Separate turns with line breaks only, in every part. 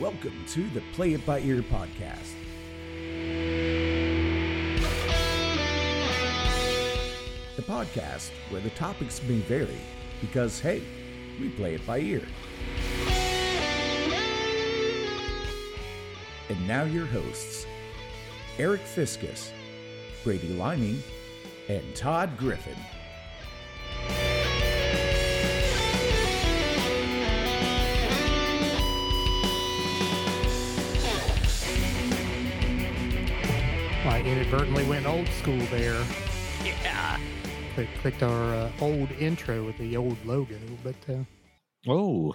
Welcome to the Play It By Ear podcast. The podcast where the topics may vary because, hey, we play it by ear. And now your hosts, Eric Fiskus, Brady Liming, and Todd Griffin.
Inadvertently went old school there.
Yeah.
Click, clicked our uh, old intro with the old logo, but uh,
Oh,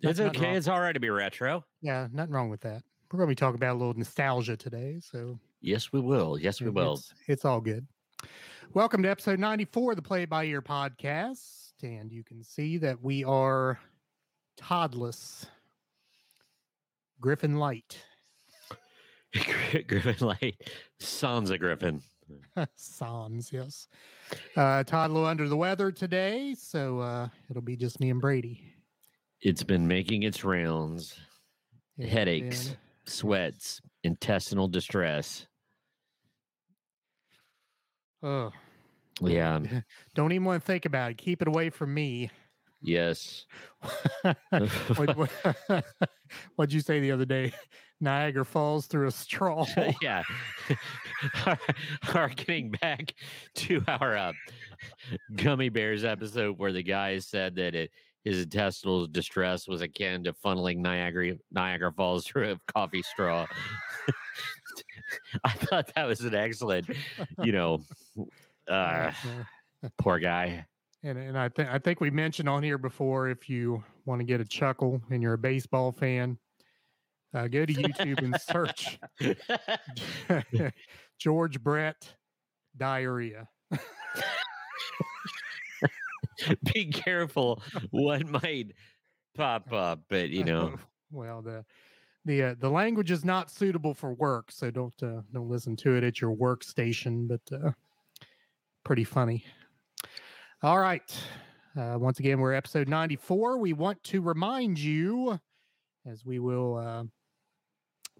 it's okay.
wrong.
It's all right to be retro.
yeah, nothing wrong with that. We're going to be talking about a little nostalgia today, so
Yes, we will. Yes, we will.
It's, it's all good. Welcome to episode 94 of the Play By Ear podcast. And you can see that we are Toddless Griffin Light.
Griffin Light. Sons of Griffin.
Sans, yes. Uh, Todd a little under the weather today, so uh, it'll be just me and Brady.
It's been making its rounds. Headaches,
then-
sweats, intestinal distress.
Oh,
Yeah.
don't even want to think about it. Keep it away from me.
Yes.
what, what, what'd you say the other day? Niagara falls through a straw.
yeah. Harkening back to our uh, Gummy Bears episode where the guy said that it, his intestinal distress was akin to funneling Niagara Niagara Falls through a coffee straw. I thought that was an excellent, you know, uh, poor guy.
And and I think I think we mentioned on here before if you want to get a chuckle and you're a baseball fan, uh, go to YouTube and search George Brett diarrhea.
Be careful what might pop up, but you know,
well the the uh, the language is not suitable for work, so don't uh, don't listen to it at your workstation. But uh, pretty funny. All right. Uh, once again, we're episode 94. We want to remind you, as we will uh,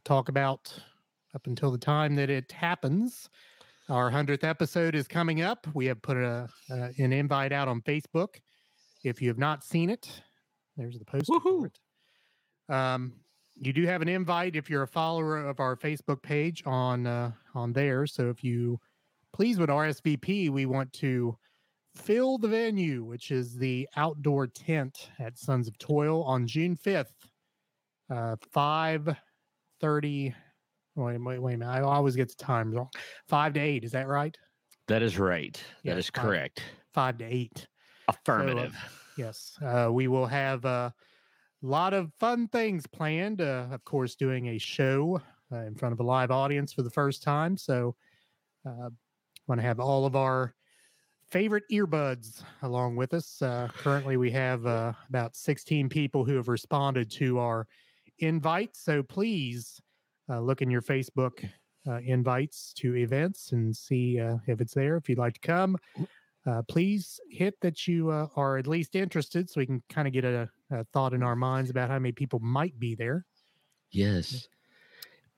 talk about up until the time that it happens, our 100th episode is coming up. We have put a, uh, an invite out on Facebook. If you have not seen it, there's the post.
Woohoo.
Um, you do have an invite if you're a follower of our Facebook page on uh, on there. So if you please would RSVP, we want to fill the venue, which is the outdoor tent at Sons of Toil on June 5th, uh, 5 30. Wait, wait, wait a minute. I always get the time wrong. Five to eight. Is that right?
that is right. That is
fine.
correct.
Five to eight.
Affirmative.
Yes. Uh, we will have a lot of fun things planned. Uh, of course, doing a show uh, in front of a live audience for the first time. So, uh, want to have all of our favorite earbuds along with us. Uh, currently, we have uh, about 16 people who have responded to our invite. So, please uh, look in your Facebook uh, invites to events and see uh, if it's there. If you'd like to come, uh, please hit that you uh, are at least interested so we can kind of get a, a thought in our minds about how many people might be there.
Yes.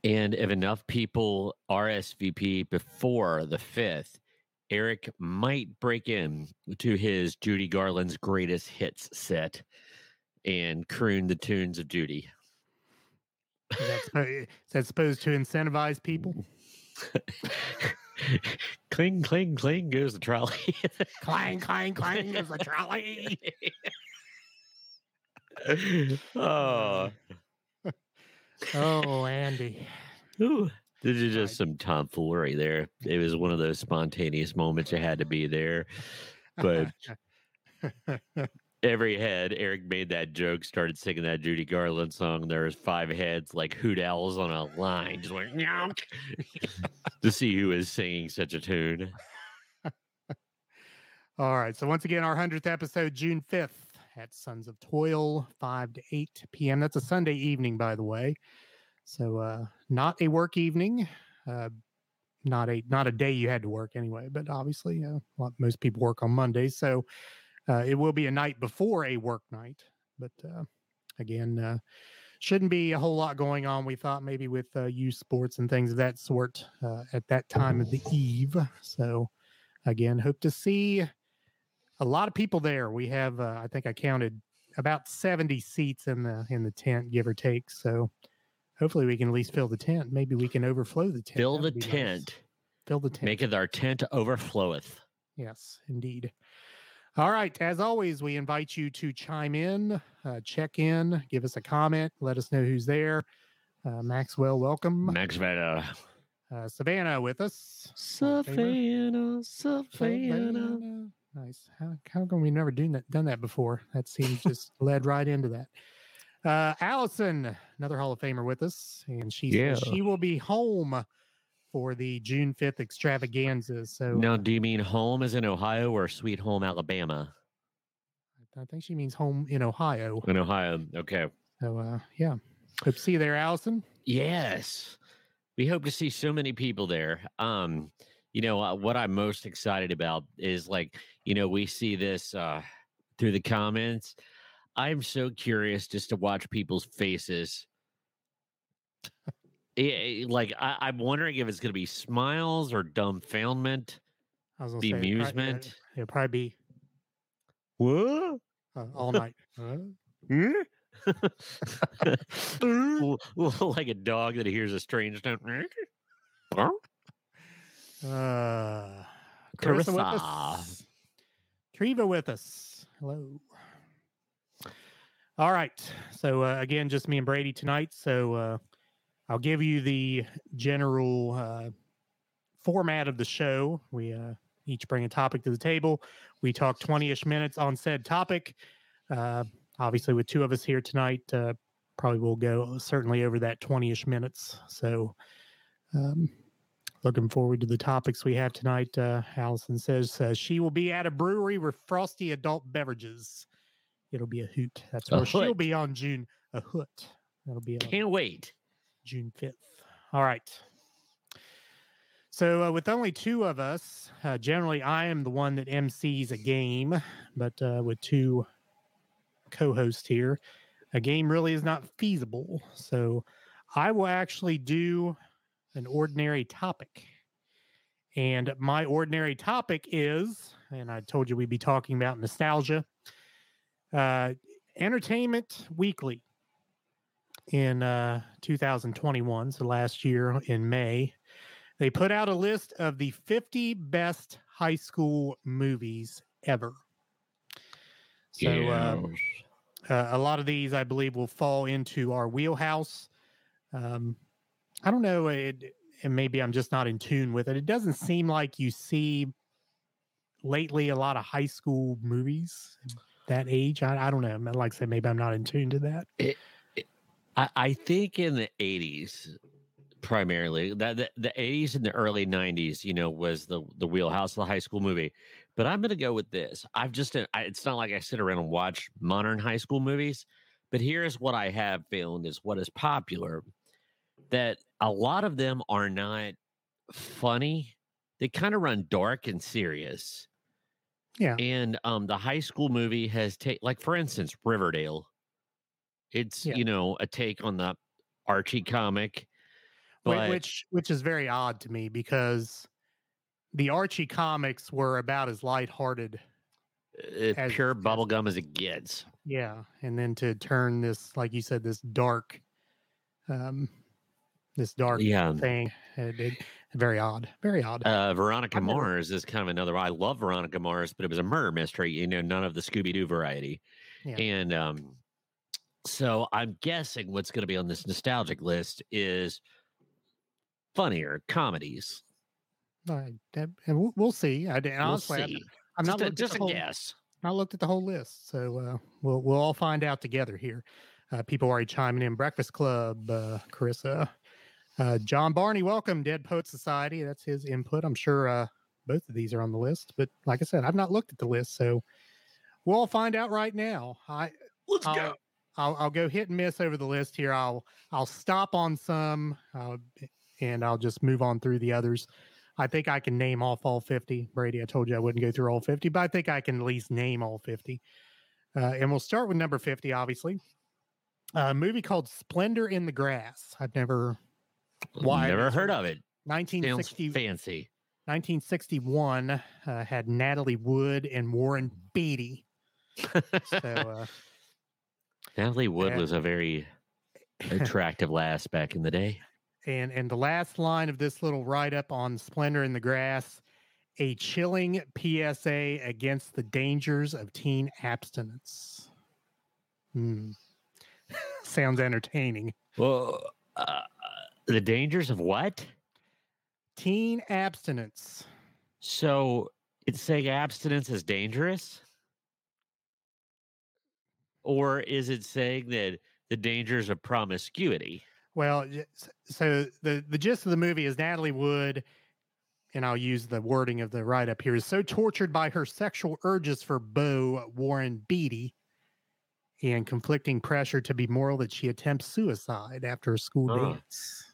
And if enough people RSVP before the 5th, Eric might break in to his Judy Garland's greatest hits set and croon the tunes of Judy.
Is that, suppo- is that supposed to incentivize people?
cling, cling, cling goes the trolley.
clang, clang, clang is the trolley.
oh,
Oh, Andy.
Ooh. This is just some tomfoolery there. It was one of those spontaneous moments you had to be there. But every head, Eric made that joke, started singing that Judy Garland song. There was five heads like hoot owls on a line, just went to see who is singing such a tune.
All right. So once again, our hundredth episode, June fifth, at Sons of Toil, five to eight p.m. That's a Sunday evening, by the way. So uh, not a work evening. Uh, not a not a day you had to work anyway, but obviously, uh, most people work on Mondays, so uh, it will be a night before a work night. But uh, again, uh, shouldn't be a whole lot going on. We thought maybe with uh, youth sports and things of that sort at that time of the eve. So, again, hope to see a lot of people there. We have, I think I counted about 70 seats in the in the tent, give or take. So, hopefully, we can at least fill the tent. Maybe we can overflow the tent.
Fill the
be nice.
tent.
Fill the tent.
Make it our tent overfloweth.
Yes, indeed. All right. As always, we invite you to chime in, uh, check in, give us a comment, let us know who's there. Uh, Maxwell, welcome.
Max Veda.
Uh, Savannah with us. Hall of Famer.
Savannah, Savannah.
Savannah. Nice. How, how come we never done that, done that before? That seems just led right into that. Uh, Allison, another Hall of Famer with us, and she
Yeah.
she will be home for the June 5th extravaganza. So
Now, do you mean home is in Ohio or sweet home Alabama?
I think she means home in Ohio.
In Ohio. Okay.
So uh, yeah, hope to see you there, Allison.
Yes. We hope to see so many people there. Um, you know, uh, what I'm most excited about is like, you know, we see this uh through the comments. I'm so curious just to watch people's faces. Eh, eh, like I, I'm wondering if it's gonna be smiles or dumbfoundment,
I was gonna it prob- yeah,
bemusement.
It'll probably be
What?
uh, all night.
L- like a dog that hears a strange note.
Uh, Carissa with us. Treva with us. Hello. All right. So uh, again, just me and Brady tonight. So uh, I'll give you the general uh, format of the show. We uh, each bring a topic to the table. We talk 20 ish minutes on said topic. Uh, obviously, with two of us here tonight, uh, probably will go certainly over that 20 ish minutes. So, um, looking forward to the topics we have tonight. Allison says she will be at a brewery with frosty adult beverages. It'll be a hoot. That's
A
where she'll be on June. A hoot. That'll be
Can't wait.
June 5th. All right. So, uh, with only two of us, uh, generally I am the one that MCs a game, but uh, with two co hosts here, a game really is not feasible. So, I will actually do an ordinary topic. And my ordinary topic is, and I told you we'd be talking about nostalgia, uh, Entertainment Weekly in uh, 2021, so last year in May, they put out a list of the 50 best high school movies ever. So um, uh, a lot of these, I believe, will fall into our wheelhouse. Um, I don't know, it, and maybe I'm just not in tune with it. It doesn't seem like you see lately a lot of high school movies that age. I, I don't know. Like I said, maybe I'm not in tune to that.
I, I think in the 80s, primarily, that the, the 80s and the early 90s, you know, was the, the wheelhouse of the high school movie. But I'm going to go with this. I've just, uh, I, it's not like I sit around and watch modern high school movies, but here's what I have found is what is popular that a lot of them are not funny. They kind of run dark and serious.
Yeah.
And um, the high school movie has take like for instance Riverdale. It's
Yeah.
you know a take on the Archie comic, but
which which is very odd to me because the Archie comics were about as lighthearted.
uh,
as-
pure bubblegum as it gets.
Yeah, and then to turn this, like you said, this dark, um, this dark
Yeah.
thing, it, it- very odd, very odd.
Uh, Veronica
I've never-
Mars is kind of another. I love Veronica Mars, but it was a murder mystery. You know, none of the Scooby Doo variety.
Yeah.
And um, so I'm guessing what's going to be on this nostalgic list is funnier comedies.
I- that- and we'll, see. I did
We'll
honestly. I'm-
see.
I'm
just
not
a, just a
whole,
guess.
I looked at the whole list, so uh, we'll we'll all find out together here. Uh, people already chiming in. Breakfast Club, uh, Carissa, uh, John Barney, welcome. Dead Poet Society, that's his input. I'm sure uh, both of these are on the list, but like I said, I've not looked at the list, so we'll find out right now. I
Let's
I'll, I'll, I'll go hit and miss over the list here. I'll I'll stop on some, uh, and I'll just move on through the others. I think I can name off all 50. Brady, I told you I wouldn't go through all 50, but I think I can at least name all 50. Uh, and we'll start with number 50, obviously. A movie called Splendor in the Grass. I've never Why?
Never heard of it. Sounds
1960,
fancy.
1961 uh, had Natalie Wood and Warren Beatty. So uh,
Natalie Wood
Yeah.
was a very attractive lass back in the day.
and and the last line of this little write up on Splendor in the Grass, a chilling PSA against the dangers of teen abstinence. Hmm. Sounds entertaining.
Well, uh, the dangers of what?
Teen abstinence.
So it's saying abstinence is dangerous? Or is it saying that the dangers of promiscuity?
Well, so the the gist of the movie is Natalie Wood, and I'll use the wording of the write up here, is so tortured by her sexual urges for Beau Warren Beatty and conflicting pressure to be moral that she attempts suicide after a school
Oh,
dance.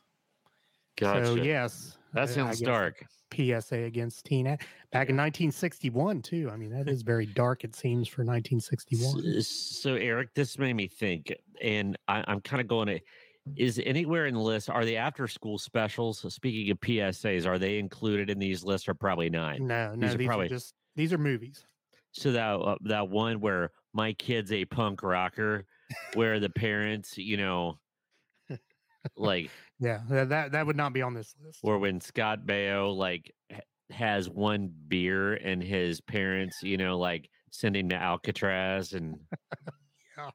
Gotcha.
So yes,
that sounds
guess
dark.
PSA against teen back in 1961 too. I mean, that is very dark. It seems for 1961.
S- So, Eric, this made me think, and I, I'm kind of going to. Is anywhere in the list are the after school specials? Speaking of PSAs, are they included in these lists or probably not?
No, no,
these
these
are
are,
probably-
just these are movies.
So that uh, that one where my kid's a punk rocker, where the parents, you know, like
Yeah, that that, would not be on this list.
or when Scott Baio like has one beer and his parents, you know, like send him to Alcatraz and yeah.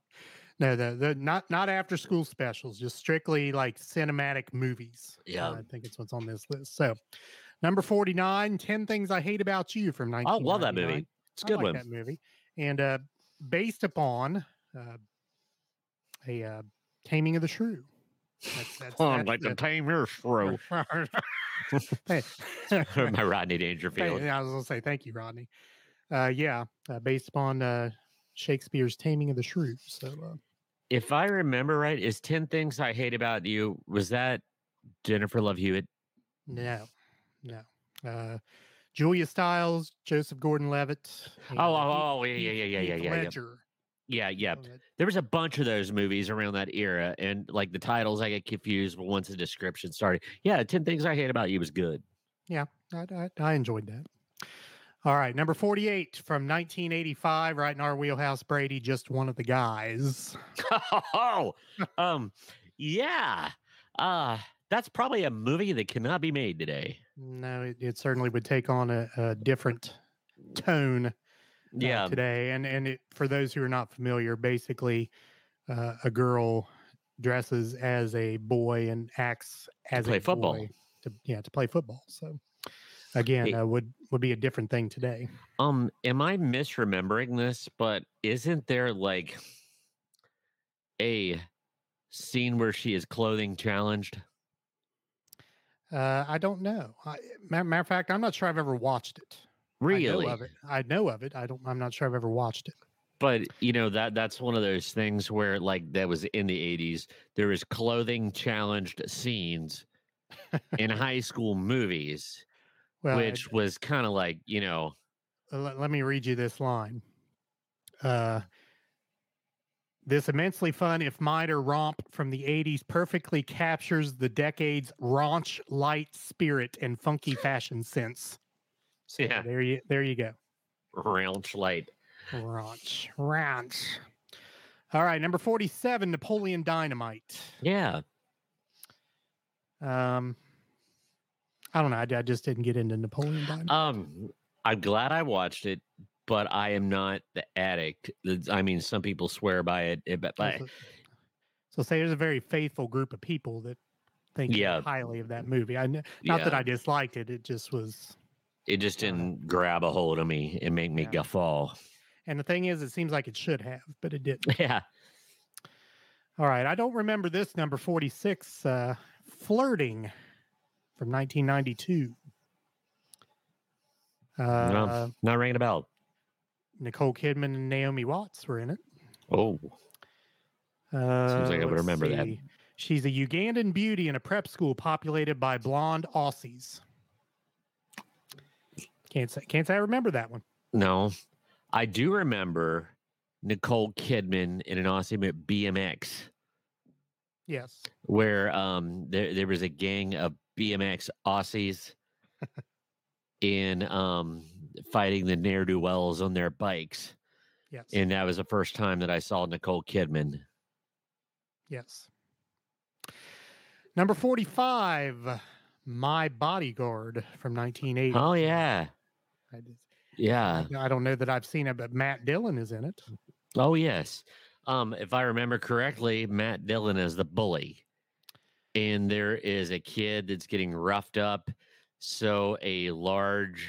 No, the the not not after school specials, just strictly like cinematic movies.
Yeah.
I think it's what's on this list. So, number 49, 10 Things I Hate About You from
I love that movie. It's good
like
one.
that movie. And uh based upon uh a uh Taming of the Shrew. That's, that's,
Oh,
that's
like the
the-
tame your throat.
Hey.
My Rodney Dangerfield.
I was gonna say thank you, Rodney. Uh, yeah, uh, based upon uh, Shakespeare's Taming of the Shrew. So uh,
If I remember right, is 10 Things I Hate About You, was that Jennifer Love Hewitt?
no, no. Uh, Julia Stiles, Joseph Gordon-Levitt.
Oh,
uh,
oh, oh, yeah, yeah, yeah, yeah, yeah, yeah.
Ledger.
Yeah, yeah. There was a bunch of those movies around that era, and like the titles, I get confused. But once the description started, yeah, 10 Things I Hate About You was good.
Yeah, I, I, I enjoyed that. All right, number 48 from 1985, right in our wheelhouse, Brady, just one of the guys.
oh, um, yeah. Uh, that's probably a movie that cannot be made today.
No, it, it certainly would take on a, a different tone uh,
Yeah.
today and and it, for those who are not familiar basically uh, a girl dresses as a boy and acts as
play
a
football.
boy to yeah to play football so again
Hey.
uh, would would be a different thing today
Um, am I misremembering this? But isn't there like a scene where she is clothing challenged?
uh, i don't know I, matter, matter of fact i'm not sure i've ever watched it
Really?
i know of it i know of it i don't i'm not sure i've ever watched it
But you know that that's one of those things where like that was in the 80s. There was clothing challenged scenes in high school movies,
well
which was kind of like you know
uh, let, let me read you this line. Uh, this immensely fun, if minor romp from the 80s perfectly captures the decade's raunch light spirit and funky fashion sense. So
Yeah.
there you there you go.
raunch light.
Raunch. Raunch. All right, number 47, Napoleon Dynamite.
Yeah,
Um I don't know. I, I just didn't get into Napoleon Dynamite.
um, I'm glad I watched it, but I am not the addict. I mean, some people swear by it, eh, but but
So- So say there's a very faithful group of people that think
Yeah.
highly of that movie. I not that I disliked it. It just was.
It just
uh,
didn't grab a hold of me and make me
Yeah.
guffaw.
And the thing is, it seems like it should have, but it didn't.
Yeah,
All right, I don't remember this number forty-six. Uh, flirting from 1992. Uh,
not ringing a bell.
Nicole Kidman and Naomi Watts were in it.
Oh,
Uh, Seems
like I would
let's
remember that.
She's a Ugandan beauty in a prep school populated by blonde Aussies. Can't say can't say I remember that one.
No, I do remember Nicole Kidman in an Aussie movie, BMX.
Yes.
where um there there was a gang of BMX Aussies in um fighting the ne'er do wells on their bikes,
Yes.
and that was the first time that I saw Nicole Kidman.
yes. Number 45, My Bodyguard from 1980.
Oh yeah,
I, just-
yeah.
I don't know that I've seen it, but Matt Dillon is in it.
Oh yes. Um, if I remember correctly, Matt Dillon is the bully, and there is a kid that's getting roughed up. So a large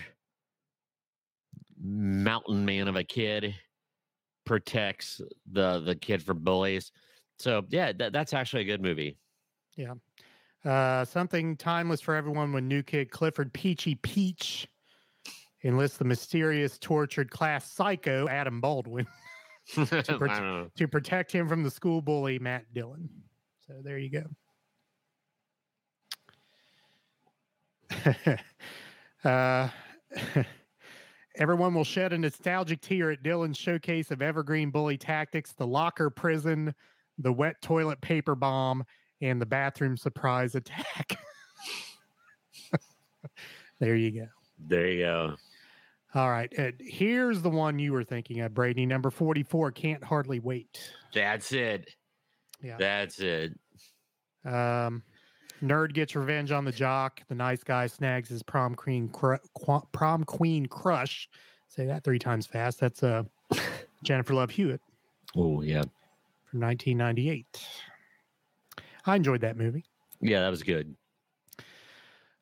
mountain man of a kid protects the the kid from bullies. So yeah, that, that's actually a good movie. Yeah.
Uh, something timeless for everyone when new kid Clifford Peachy Peach enlists the mysterious, tortured class psycho Adam Baldwin
I
prote- to protect him from the school bully Matt Dillon. So there you go. uh, everyone will shed a nostalgic tear at Dillon's showcase of evergreen bully tactics, the locker prison, the wet toilet paper bomb, and the bathroom surprise attack. there you go.
There you go.
All right. Uh, here's the one you were thinking of, Brady. Number 44, Can't Hardly Wait.
That's it.
Yeah.
That's it.
Um, nerd gets revenge on the jock. The nice guy snags his prom queen, qu- prom queen crush. Say that three times fast. That's uh, Jennifer Love Hewitt
Oh yeah.
from 1998. I enjoyed that movie.
Yeah, that was good.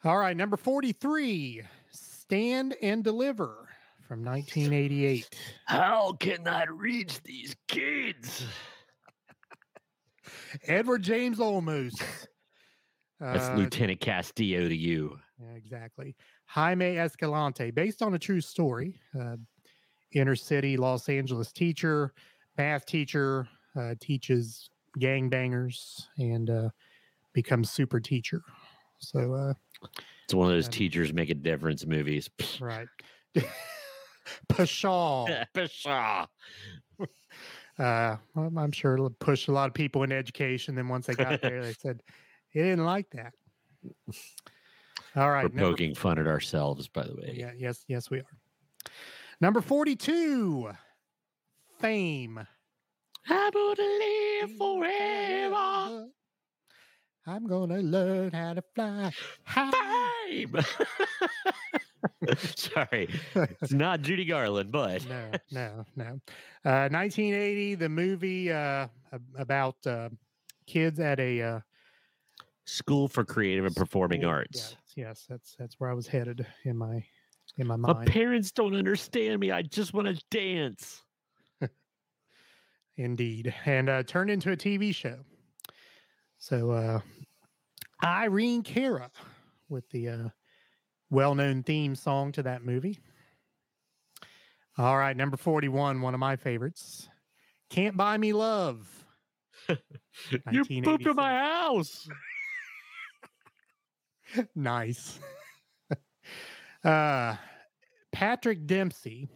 All right, number 43, Stand and Deliver from 1988.
How can I reach these kids?
Edward James Olmos.
That's
Uh,
Lieutenant Castillo to you.
Yeah, exactly. Jaime Escalante, based on a true story. Uh, inner city Los Angeles teacher, math teacher, uh, teaches gangbangers and uh, becomes super teacher. So, uh,
It's one of those teachers make a difference movies.
right. Pshaw.
Pshaw.
Uh, well, I'm sure it'll push a lot of people into education. Then once they got there, they said they didn't like that. All right.
We're
number
poking fun at ourselves, by the way.
Yeah, yes, yes, we are. Number 42, Fame.
I'm gonna live forever.
I'm gonna learn how to fly.
Fame. Sorry, it's not Judy Garland, but
No, no, no. Uh, 1980, the movie uh, about uh, kids at a uh,
School for Creative and Performing
school-
Arts.
Yes, yes, that's that's where I was headed in my in my mind.
My parents don't understand me. I just want to dance.
Indeed. And uh, turned into a TV show. So uh, Irene Cara with the uh, well known theme song to that movie. All right, number 41, one of my favorites. Can't Buy Me Love.
You pooped in my
1987.
house.
nice. uh, Patrick Dempsey,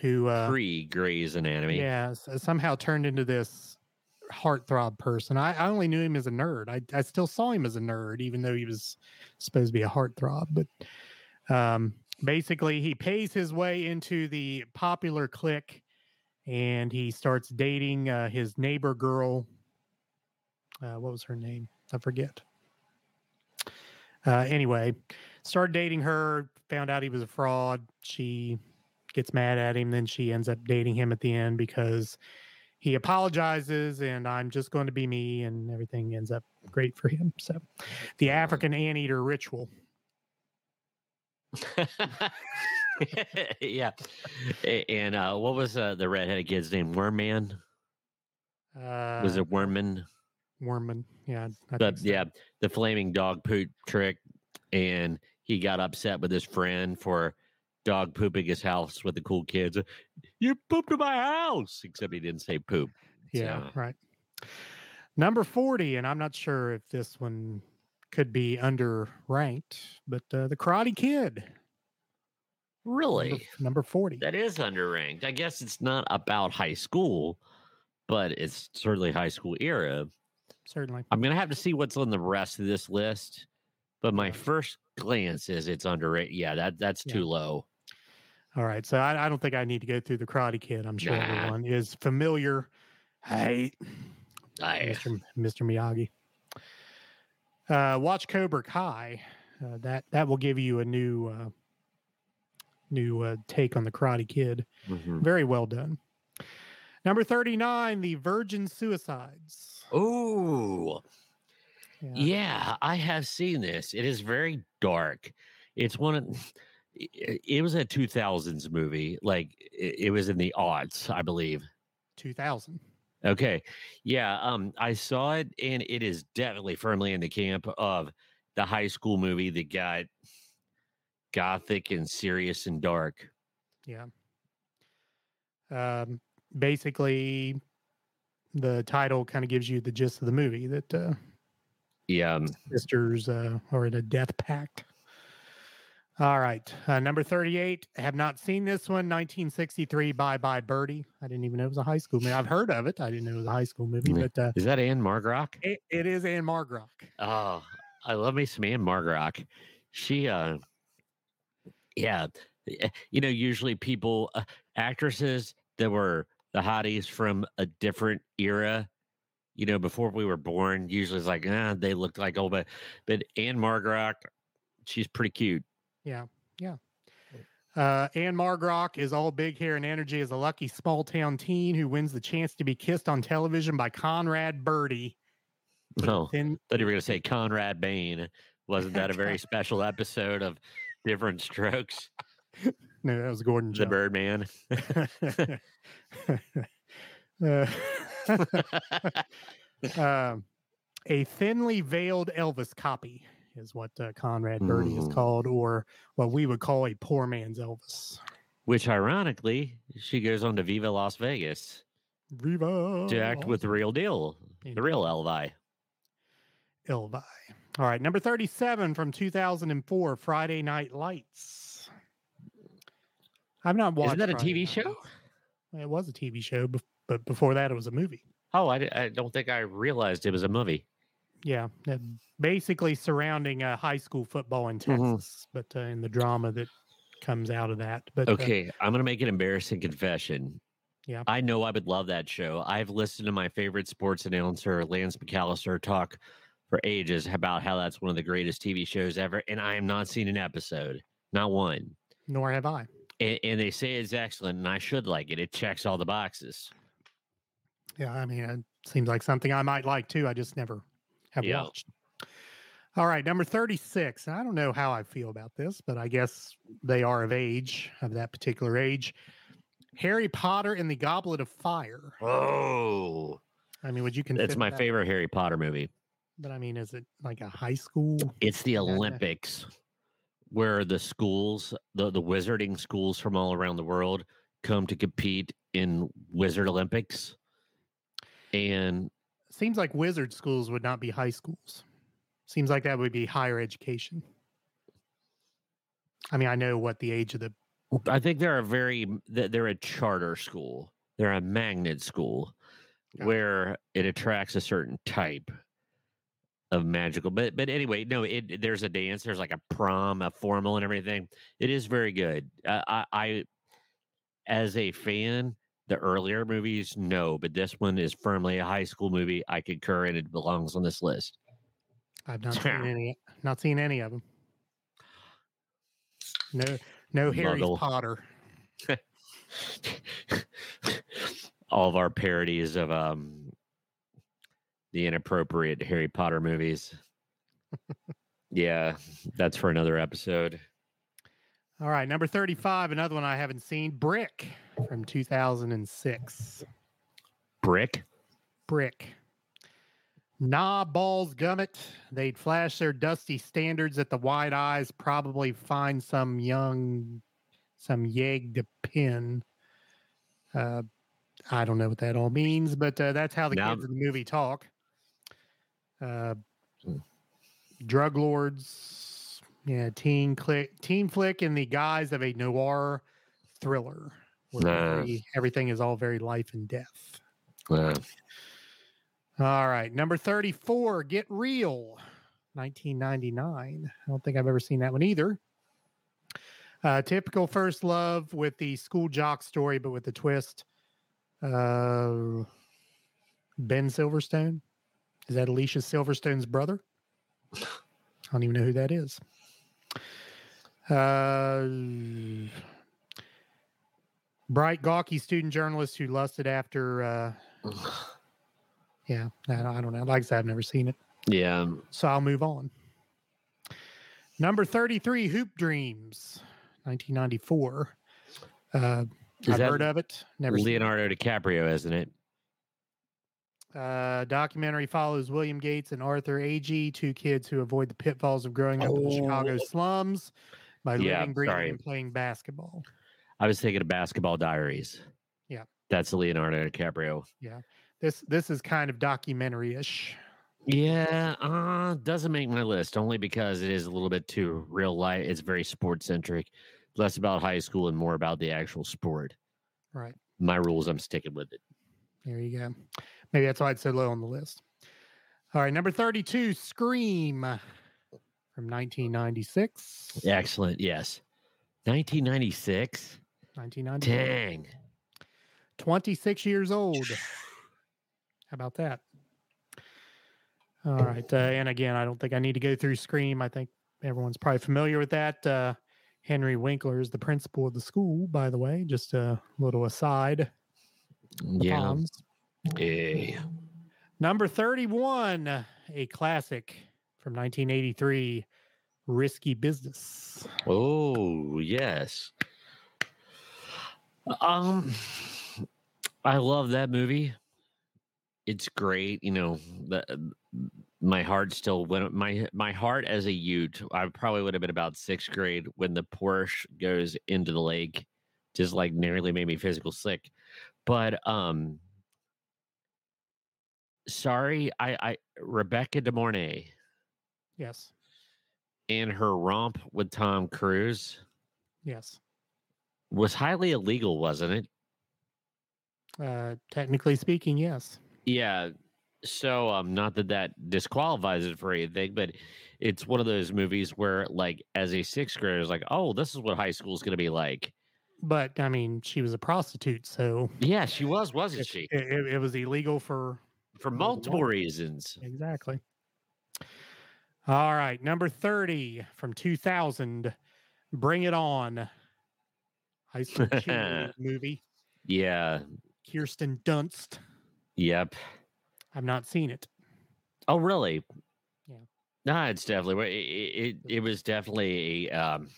who uh,
Pre Grey's Anatomy.
Yeah, somehow turned into this heartthrob person. I, I only knew him as a nerd. I, I still saw him as a nerd, even though he was supposed to be a heartthrob. But um, basically, he pays his way into the popular clique and he starts dating uh, his neighbor girl. Uh, what was her name? I forget. Uh, anyway, started dating her, found out he was a fraud. She gets mad at him. Then she ends up dating him at the end because he apologizes and I'm just going to be me and everything ends up great for him. So the African anteater ritual.
yeah. And uh, what was uh, the redheaded kid's name? Wormman?
Uh,
Was it Wormman?
Wormman? Yeah.
The,
so.
yeah, the flaming dog poop trick. And he got upset with his friend for dog pooping his house with the cool kids. You pooped in my house, except he didn't say poop.
Yeah.
So-
Right. Number 40, and I'm not sure if this one could be under ranked, but uh, the Karate Kid.
Really?
number 40.
That is under ranked. I guess it's not about high school, but it's certainly high school era.
certainly.
I'm gonna have to see what's on the rest of this list, but my first glance is it's underrated. Yeah, that that's
Yeah.
too low.
All right, so I, I don't think I need to go through the Karate Kid. I'm sure
Nah.
everyone is familiar. Hey,
I,
Mr. Mr. Miyagi. Uh, watch Cobra Kai. Uh, that that will give you a new uh, new uh, take on the Karate Kid.
Mhm.
Very well done. Number thirty nine, the Virgin Suicides.
Ooh,
Yeah.
yeah, I have seen this. It is very dark. It's one of it it was a 2000s movie. Like it, it was in the aughts, I believe.
two thousand.
Okay. Yeah. Um, I saw it and it is definitely firmly in the camp of the high school movie that got gothic and serious and dark.
Yeah. Um, basically, the title kind of gives you the gist of the movie that uh,
Yeah. um,
sisters uh, are in a death pact. All right. Uh, number 38. I have not seen this one. 1963, Bye Bye Birdie. I didn't even know it was a high school movie. I've heard of it. I didn't know it was a high school movie, but uh,
Is that Ann-Margret?
it, it is Ann-Margret.
Oh, I love me some Ann-Margret. She, uh, yeah, eh, you know, usually people, uh, actresses that were the hotties from a different era, you know, before we were born, usually it's like, ah, they looked like old, but, but Ann-Margret, she's pretty cute.
Yeah. Yeah. Uh, Ann-Margret is all big hair and energy as a lucky small town teen who wins the chance to be kissed on television by Conrad Birdie.
Oh,
Then
thought you were going to say Conrad Bain. Wasn't that a very special episode of Diff'rent Strokes?
no, that was Gordon
The
Jones.
Birdman.
Uh, um, a thinly veiled Elvis copy is what uh, Conrad Birdie is
Mm.
called, or what we would call a poor man's Elvis.
Which, ironically, she goes on to Viva Las Vegas
Viva
to act with the real deal, the real Elvi.
Elvi. All right, number 37 from 2004, Friday Night Lights. I've not watched.
Isn't that a
Friday
TV
Night
show?
It was a TV show, but before that, it was a movie.
Oh, I, I don't think I realized it was a movie.
Yeah, uh, basically surrounding uh, high school football in
Mhm.
Texas, but uh, in the drama that comes out of that. But uh,
Okay, I'm going to make an embarrassing confession.
Yeah.
I know I would love that show. I've listened to my favorite sports announcer, Lance McAllister, talk for ages about how that's one of the greatest TV shows ever. And I have not seen an episode, not one.
nor have I.
And, and they say it's excellent, and I should like it. It checks all the boxes.
Yeah, I mean, it seems like something I might like too. I just never have
Yeah.
watched. All right, number 36. I don't know how I feel about this, but I guess they are of age, of that particular age. Harry Potter and the Goblet of Fire.
Oh,
I mean, would you consider
that's my
that-
favorite Harry Potter movie.
But I mean, is it like a high school?
It's the
Yeah, yeah.
Olympics where the schools, the, the wizarding schools from all around the world come to compete in Wizard Olympics. And
Seems like wizard schools would not be high schools. Seems like that would be higher education. I mean, I know what the age of the
I think they're a very they're a charter school. They're a magnet school
Gotcha.
where it attracts a certain type of magical. But but anyway, no, it there's a dance, there's like a prom, a formal and everything. It is very good. Uh, I I as a fan, the earlier movies no, but this one is firmly a high school movie. I concur and it belongs on this list.
I've not seen any, not seen any of them. No, no Harry Potter.
all of our parodies of um the inappropriate Harry Potter movies. yeah, that's for another episode.
All right, number thirty-five. Another one I haven't seen. Brick from two thousand and six.
Brick.
Brick. Nah, balls, gummit. They'd flash their dusty standards at the wide eyes, probably find some young, some yeg to pin. Uh, I don't know what that all means, but uh, that's how the
Now-
kids in the movie talk. Uh,
Hmm.
drug lords, yeah, teen click, teen flick in the guise of a noir thriller. Where
Nah.
every- everything is all very life and death.
Uh,
All right. Number 34, Get Real, 1999. I don't think I've ever seen that one either. Uh, typical first love with the school jock story, but with the twist. Uh, ben Silverstone. Is that Alicia Silverstone's brother? I don't even know who that is. Uh, bright, gawky student journalist who lusted after. Uh, yeah, I don't, know. Like I said, I've never seen it,
Yeah.
so I'll move on. Number thirty-three, Hoop Dreams, nineteen ninety-four. Uh, I've heard of it. Never seen it.
Leonardo DiCaprio, isn't it?
Uh, documentary follows William Gates and Arthur Agee, two kids who avoid the pitfalls of growing up in the Chicago
Oh.
slums by
Yeah,
living, breathing, and playing basketball.
I was thinking of Basketball Diaries.
Yeah.
That's Leonardo DiCaprio.
Yeah, this this is kind of documentary-ish.
Yeah, uh, doesn't make my list only because it is a little bit too real life. It's very sports centric, less about high school and more about the actual sport.
Right.
My rules, I'm sticking with it.
There you go. Maybe that's why it's so low on the list. All right, number 32, Scream from 1996.
Excellent. Yes. 1996.
1996.
Dang.
26 years old. How about that? All right. Uh, and again, I don't think I need to go through Scream. I think everyone's probably familiar with that. Uh, Henry Winkler is the principal of the school, by the way. Just a little aside.
Yeah.
Palms.
Yeah.
Number 31, a classic from 1983, Risky Business.
Oh, yes. Um I love that movie. It's great, you know, the my heart still went my my heart as a youth, I probably would have been about 6th grade when the Porsche goes into the lake just like nearly made me physical sick. But um sorry, I I Rebecca De Mornay
Yes.
and her romp with Tom Cruise
Yes.
Was highly illegal, wasn't it?
Uh, technically speaking, yes.
Yeah. So, um, not that that disqualifies it for anything, but it's one of those movies where, like, as a sixth grader, is like, oh, this is what high school is going to be like.
But I mean, she was a prostitute, so
Yeah, she was, wasn't
it,
she?
it, it- was illegal for
For multiple reasons.
exactly. All right, number 30 from 2000, Bring It On. High school movie.
Yeah.
Kirsten Dunst.
Yep.
I've not seen it.
Oh, really?
Yeah.
No, it's definitely. It, it, it was definitely a um,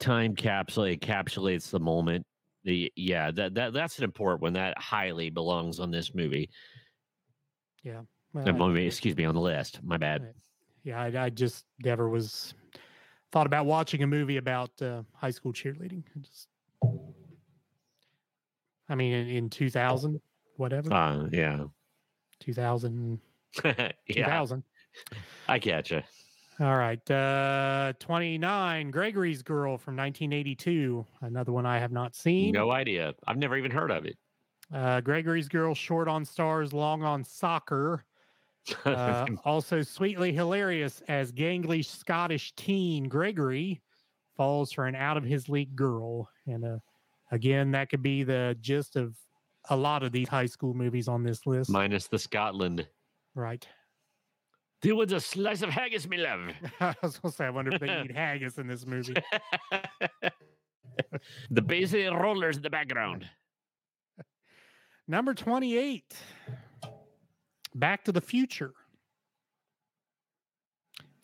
time capsule. It encapsulates the moment. The yeah, that that that's an important one. That highly belongs on this movie.
Well,
Uh,
I-
movie, excuse me, on the list. My bad.
Yeah, I, I just never was thought about watching a movie about uh, high school cheerleading. I just, I mean, in, in 2000, whatever,
Uh, yeah.
2000,
yeah,
2000.
I catch you.
All right. Uh, 29, Gregory's Girl from 1982. Another one I have not seen.
No idea. I've never even heard of it.
Uh, Gregory's Girl, short on stars, long on soccer. Uh, also sweetly hilarious as gangly Scottish teen Gregory falls for an out of his league girl. And uh, again, that could be the gist of a lot of these high school movies on this list.
Minus the Scotland.
right.
There with a slice of haggis, me love.
I was going to say, I wonder if they eat haggis in this movie.
the Bay City Rollers in the background.
Number 28, Back to the Future.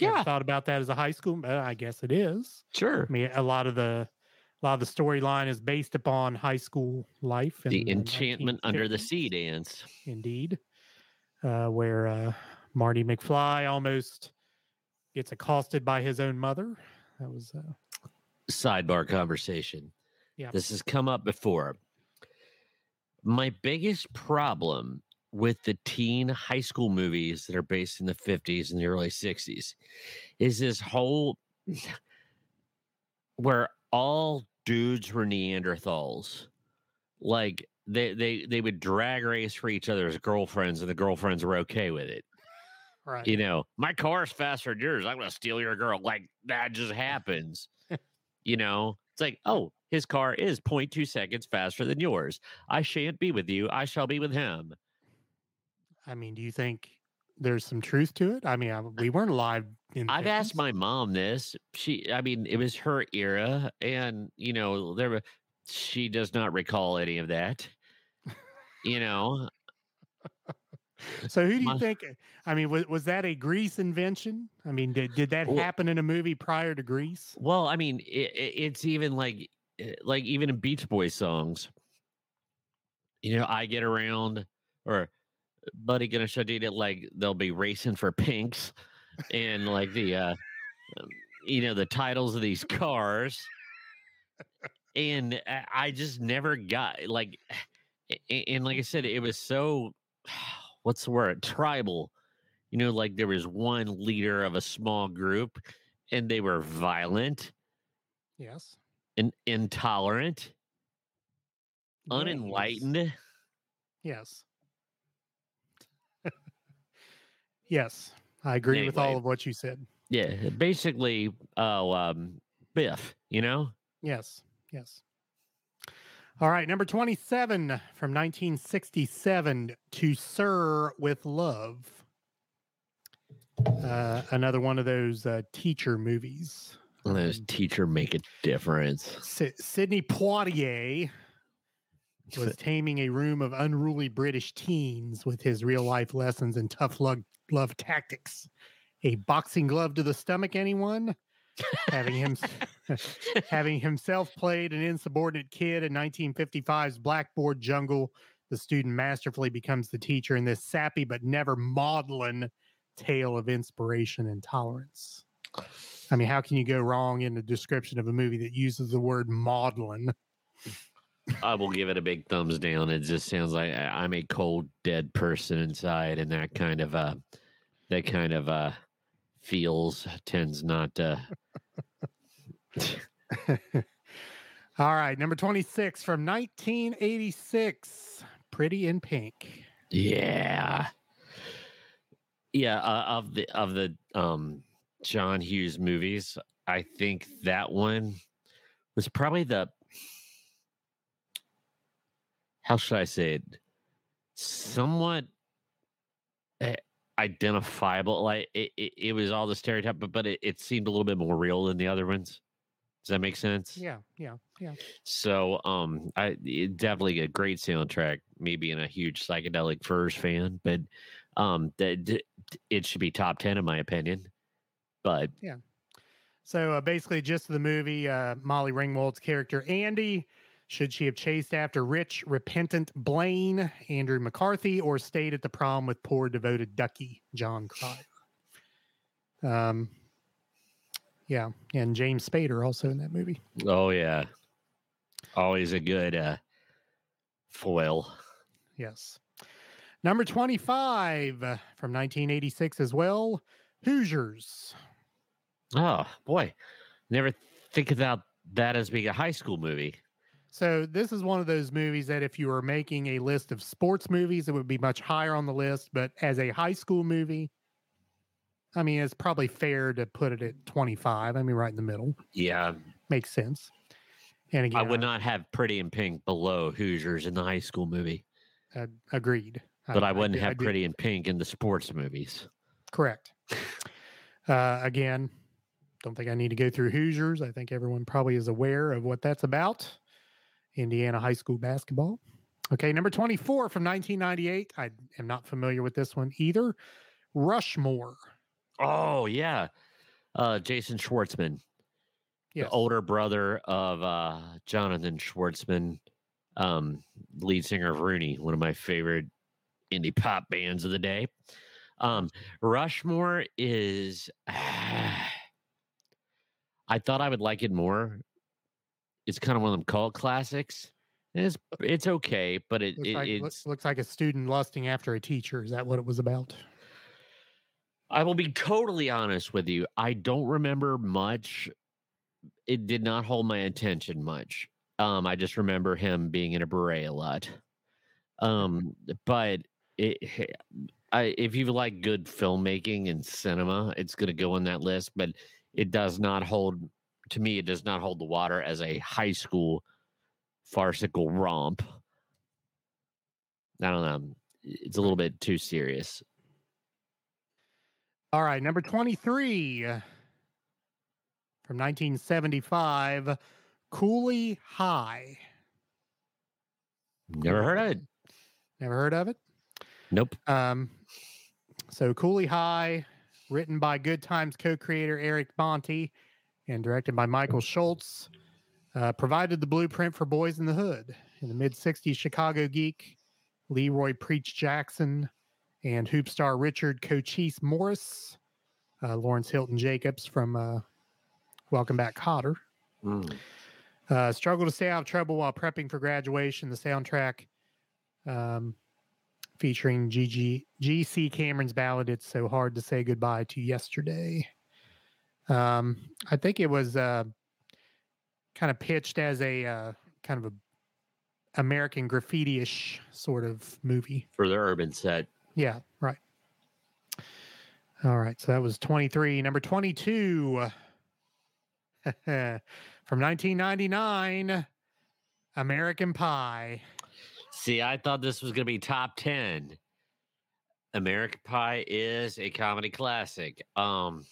Ever
Yeah.
thought about that as a high school? Uh, I guess it is.
Sure.
I mean, a lot of the a lot of the storyline is based upon high school life.
The
in
enchantment under the sea dance.
indeed, uh, where uh, Marty McFly almost gets accosted by his own mother. That was uh,
Sidebar conversation.
Yeah.
This has come up before. My biggest problem with the teen high school movies that are based in the 50s and the early 60s is this whole where all dudes were Neanderthals. Like they they they would drag race for each other's girlfriends, and the girlfriends were okay with it.
Right.
You know, my car's faster than yours. I'm gonna steal your girl. Like that just happens. you know, it's like, oh, his car is 0.2 seconds faster than yours. I shan't be with you. I shall be with him.
I mean, do you think there's some truth to it? I mean, I, we weren't alive. In
I've asked my mom this. She, I mean, it was her era, and you know, there were. She does not recall any of that. You know,
So who do you
my-
think? I mean, was was that a Grease invention? I mean, did did that
Well-
happen in a movie prior to Grease?
Well, I mean, it, it's even like, eh, like even in Beach Boys songs, you know, I get around or Buddy gonna show you that like they'll be racing for pinks and like the, uh, um, you know, the titles of these cars. And I- just never got like, and like I said, it was so, what's the word? Tribal. You know, like there was one leader of a small group and they were violent
Yes.
and intolerant,
he
unenlightened.
Yes. Yes, I agree with all of what you said.
Yeah, basically, oh, um, Biff. You know,
Yes. Yes. All right, number 27 from 1967, To Sir with Love. Uh, another one of those uh, teacher movies.
those
Um,
teacher make a difference.
Sy- Sidney Poitier was taming a room of unruly British teens with his real life lessons and tough love, love tactics. A boxing glove to the stomach, anyone? having him having himself played an insubordinate kid in 1955's Blackboard Jungle, the student masterfully becomes the teacher in this sappy but never maudlin tale of inspiration and tolerance. I mean, how can you go wrong in the description of a movie that uses the word maudlin?
I will give it a big thumbs down. It just sounds like I- I'm a cold, dead person inside, and that kind of uh, that kind of uh, feels tends not to.
All right, number 26 from 1986, Pretty in Pink.
Yeah. Yeah, uh, of the of the um John Hughes movies, I think that one was probably the how should I say it? Somewhat eh, identifiable. Like it, it, it was all the stereotype, but, but it, it seemed a little bit more real than the other ones. Does that make sense?
Yeah, yeah, yeah.
So, um, I it, definitely a great soundtrack. Me being a huge psychedelic furs fan, but um, that it should be top ten in my opinion. But yeah.
So uh, basically, just the movie, uh, Molly Ringwald's character Andy, should she have chased after rich, repentant Blaine, Andrew McCarthy, or stayed at the prom with poor, devoted Ducky, Jon Cryer? Um, yeah, and James Spader also in that movie.
oh yeah, always a good uh, foil.
Yes. Number 25 uh, from 1986 as well, Hoosiers.
Oh boy, never think about that as being a high school movie.
So this is one of those movies that if you were making a list of sports movies, it would be much higher on the list. But as a high school movie, I mean, it's probably fair to put it at 25. I mean, right in the middle.
Yeah,
Makes sense. And again,
I would not have Pretty in Pink below Hoosiers in the high school movie,
uh, agreed.
but I, wouldn't
did-
have
did-
Pretty in Pink in the sports movies.
Correct. Uh, again, don't think I need to go through Hoosiers. I think everyone probably is aware of what that's about. Indiana high school basketball. Okay, number 24 from 1998. I am not familiar with this one either. Rushmore.
Oh yeah, uh, Jason Schwartzman.
Yes.
the older brother of uh, Jonathan Schwartzman, um, lead singer of Rooney, one of my favorite indie pop bands of the day. Um, Rushmore is. I thought I would like it more. It's kind of one of them cult classics. It's it's okay, but it,
Looks,
it
like,
it's.
looks, like a student lusting after a teacher. Is that what it was about?
I will be totally honest with you. I don't remember much. It did not hold my attention much. Um, I just remember him being in a beret a lot. Um, but it, I, if you like good filmmaking and cinema, it's going to go on that list. But it does not hold, to me, it does not hold the water as a high school farcical romp. I don't know. It's a little bit too serious.
All right, number 23 from 1975, Cooley High.
Never heard of it.
Never heard of it?
Nope.
Um, so Cooley High, written by Good Times co-creator Eric Monte and directed by Michael Schultz, uh, provided the blueprint for Boyz n the Hood. In the mid 60s, Chicago geek Leroy Preach Jackson and hoop star Richard Cochise Morris, uh, Lawrence Hilton Jacobs from uh, Welcome Back Kotter.
Mm.
Uh, struggled to stay out of trouble while prepping for graduation. The soundtrack um, featuring GG, GC Cameron's ballad, It's So Hard to Say Goodbye to Yesterday. Um, I think it was uh, kind of pitched as a uh, kind of a American graffiti-ish sort of movie.
For the urban set.
Yeah, right. All right, so that was 23. Number 22 from 1999, American Pie.
See, I thought this was going to be top 10. American Pie is a comedy classic. Um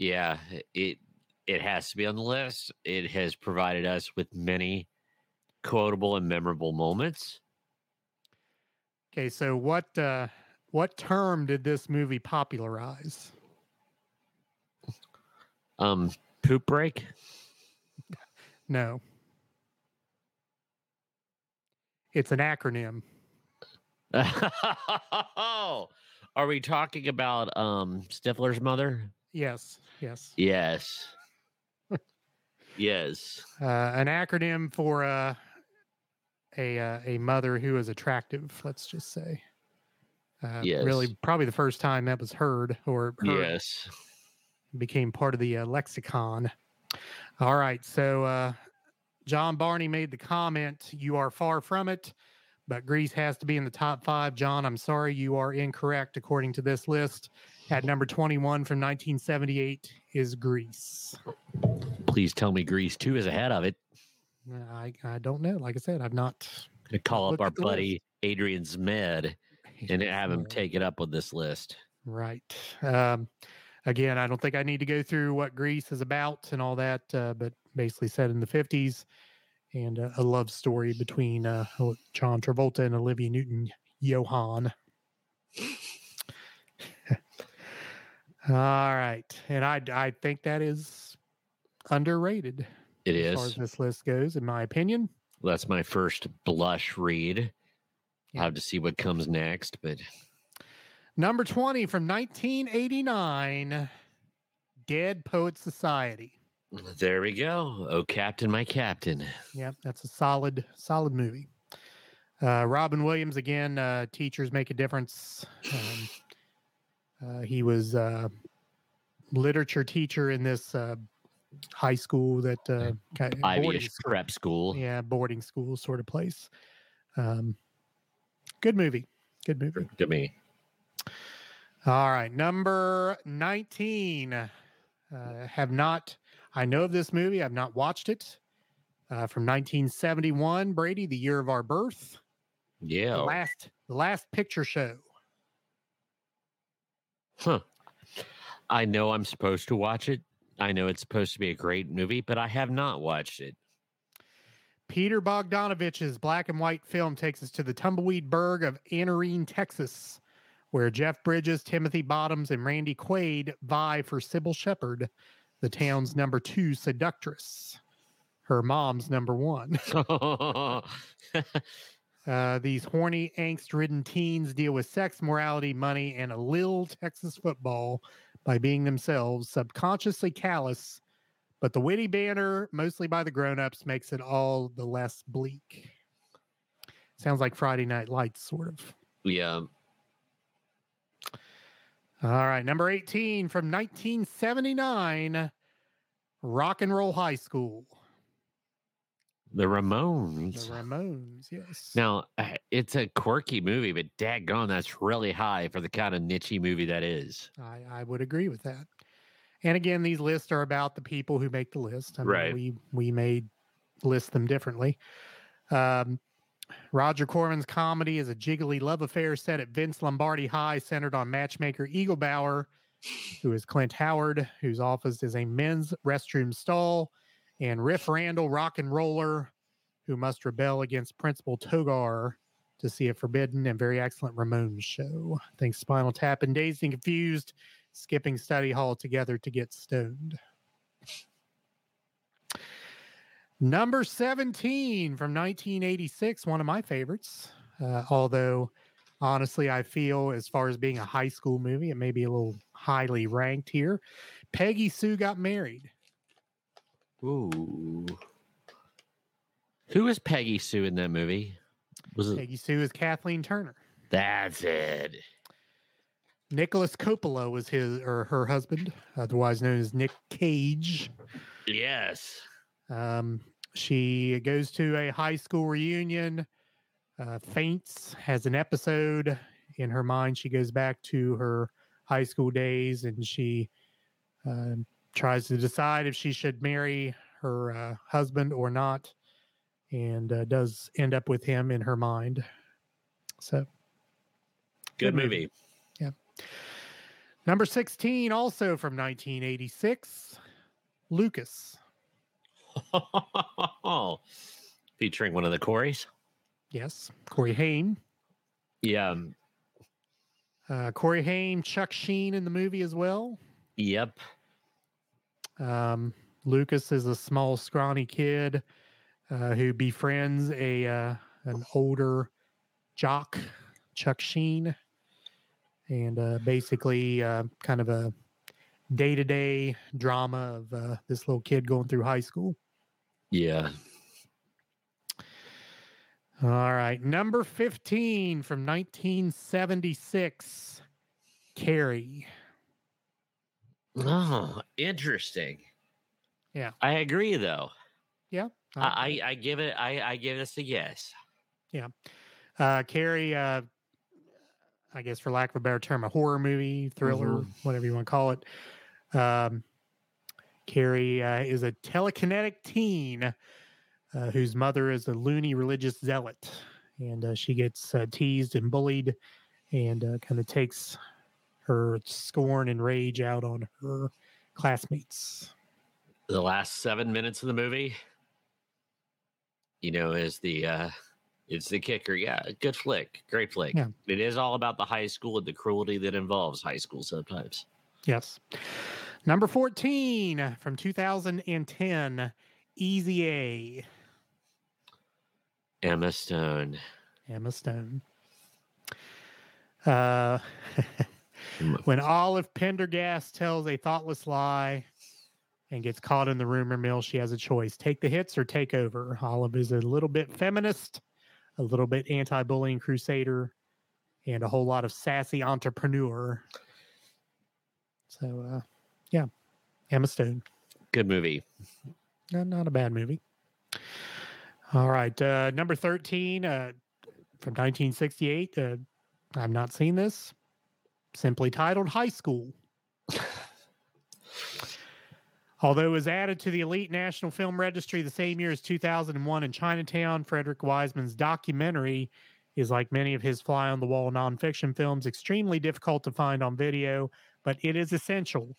yeah, it it has to be on the list. It has provided us with many quotable and memorable moments.
Okay, so what uh what term did this movie popularize?
Um poop break?
No. It's an acronym.
Are we talking about um Stifler's mother?
Yes, yes.
Yes. yes.
Uh, an acronym for uh, a uh, a mother who is attractive. Let's just say. Uh, Really, probably the first time that was heard or heard,
Yes.
became part of the uh, lexicon. All right, so uh, John Barney made the comment, "You are far from it." But Grease has to be in the top five. John, I'm sorry, you are incorrect according to this list. At number 21 from 1978 is Grease.
Please tell me Grease 2 is ahead of it.
I, I don't know. Like I said, I've not.
Gonna call up our buddy Adrian Zmed and have him take it up with this list.
Right. Um, again, I don't think I need to go through what Grease is about and all that, uh, but basically set in the 50s and uh, a love story between uh, John Travolta and Olivia Newton Johan. all right. And I, I think that is underrated
It
as far
is.
as this list goes, in my opinion.
That's my first blush read.
Yeah.
I'll have to see what comes next, but
Number 20 from 1989 Dead Poet Society.
there we go. Oh, Captain, my Captain.
Yep, that's a solid, solid movie. Uh, Robin Williams again. Uh, teachers make a difference. Um, uh, he was uh, literature teacher in this uh, high school that uh, kind of boarding
prep school.
Yeah, boarding school sort of place. Um, good movie. Good movie.
To me.
All right, number 19. Uh, have not, I know of this movie. I've not watched it. Uh, from 1971, Brady, the year of our birth.
Yeah.
The last, the last picture show.
Huh. I know I'm supposed to watch it. I know it's supposed to be a great movie, but I have not watched it.
Peter Bogdanovich's black and white film takes us to the tumbleweed burg of Anarene, Texas, where Jeff Bridges, Timothy Bottoms, and Randy Quaid vie for Cybill Shepherd, the town's number two seductress. Her mom's number one. Uh, these horny, angst ridden teens deal with sex, morality, money, and a little Texas football by being themselves subconsciously callous. But the witty banner, mostly by the grown ups, makes it all the less bleak. Sounds like Friday Night Lights, sort of.
yeah.
All right, number 18 from 1979 Rock and Roll High School.
The Ramones.
The Ramones, yes.
Now, uh, it's a quirky movie, but daggone, that's really high for the kind of niche movie that is.
I, I would agree with that. And again, these lists are about the people who make the list. I mean,
Right.
We we may list them differently. Um, Roger Corman's comedy is a jiggly love affair set at Vince Lombardi High, centered on matchmaker Eagle Bauer, who is Clint Howard, whose office is a men's restroom stall, and Riff Randall, rock and roller, who must rebel against Principal Togar to see a forbidden and very excellent Ramones show. Thanks Spinal Tap and Dazed and Confused, skipping study hall together to get stoned. Number 17 from 1986, one of my favorites. Uh, although, honestly, I feel as far as being a high school movie, it may be a little highly ranked here. Peggy Sue got married.
Ooh. Who was Peggy Sue in that movie? Was it?
Peggy Sue is Kathleen Turner.
That's it.
Nicholas Coppola was his or her husband, otherwise known as Nick Cage.
Yes.
Um, she goes to a high school reunion, uh, faints, has an episode in her mind. She goes back to her high school days and she uh, tries to decide if she should marry her uh, husband or not, and uh, does end up with him in her mind. So,
Good
Good movie.
movie.
number 16, also from 1986, Lucas.
Featuring one of the Corys.
Yes, Corey Haim.
Yeah. um,
Uh, Corey Haim, Chuck Sheen in the movie as well.
Yep.
Um, Lucas is a small, scrawny kid uh, who befriends a uh, an older jock, Chuck Sheen, and uh, basically uh, kind of a day to day drama of uh, this little kid going through high school.
Yeah.
All right, number fifteen from 1976, Carrie.
Oh, interesting.
Yeah.
I agree though.
Yeah,
I, I, I give it I, I give this a yes. Yeah.
Uh carrie uh i guess for lack of a better term a horror movie thriller whatever you want to call it um carrie uh, is a telekinetic teen uh, whose mother is a loony religious zealot and uh, she gets uh, teased and bullied and uh, kind of takes her scorn and rage out on her classmates
The last seven minutes of the movie, you know, is the uh it's the kicker. Yeah, good flick. Great flick.
Yeah.
It is all about the high school and the cruelty that involves high school sometimes.
yes number 14 from 2010 easy a
Emma Stone.
Emma Stone. Uh. when Olive Pendergast tells a thoughtless lie and gets caught in the rumor mill, she has a choice take the hits or take over. Olive is a little bit feminist, a little bit anti bullying crusader, and a whole lot of sassy entrepreneur. So, uh, yeah, Emma Stone.
Good movie.
Not, not a bad movie. All right. Uh, number 13 uh, from 1968. Uh, I've not seen this. Simply titled High School. Although it was added to the Elite National Film Registry the same year as 2001 in Chinatown, Frederick Wiseman's documentary is like many of his fly on the wall nonfiction films, extremely difficult to find on video, but it is essential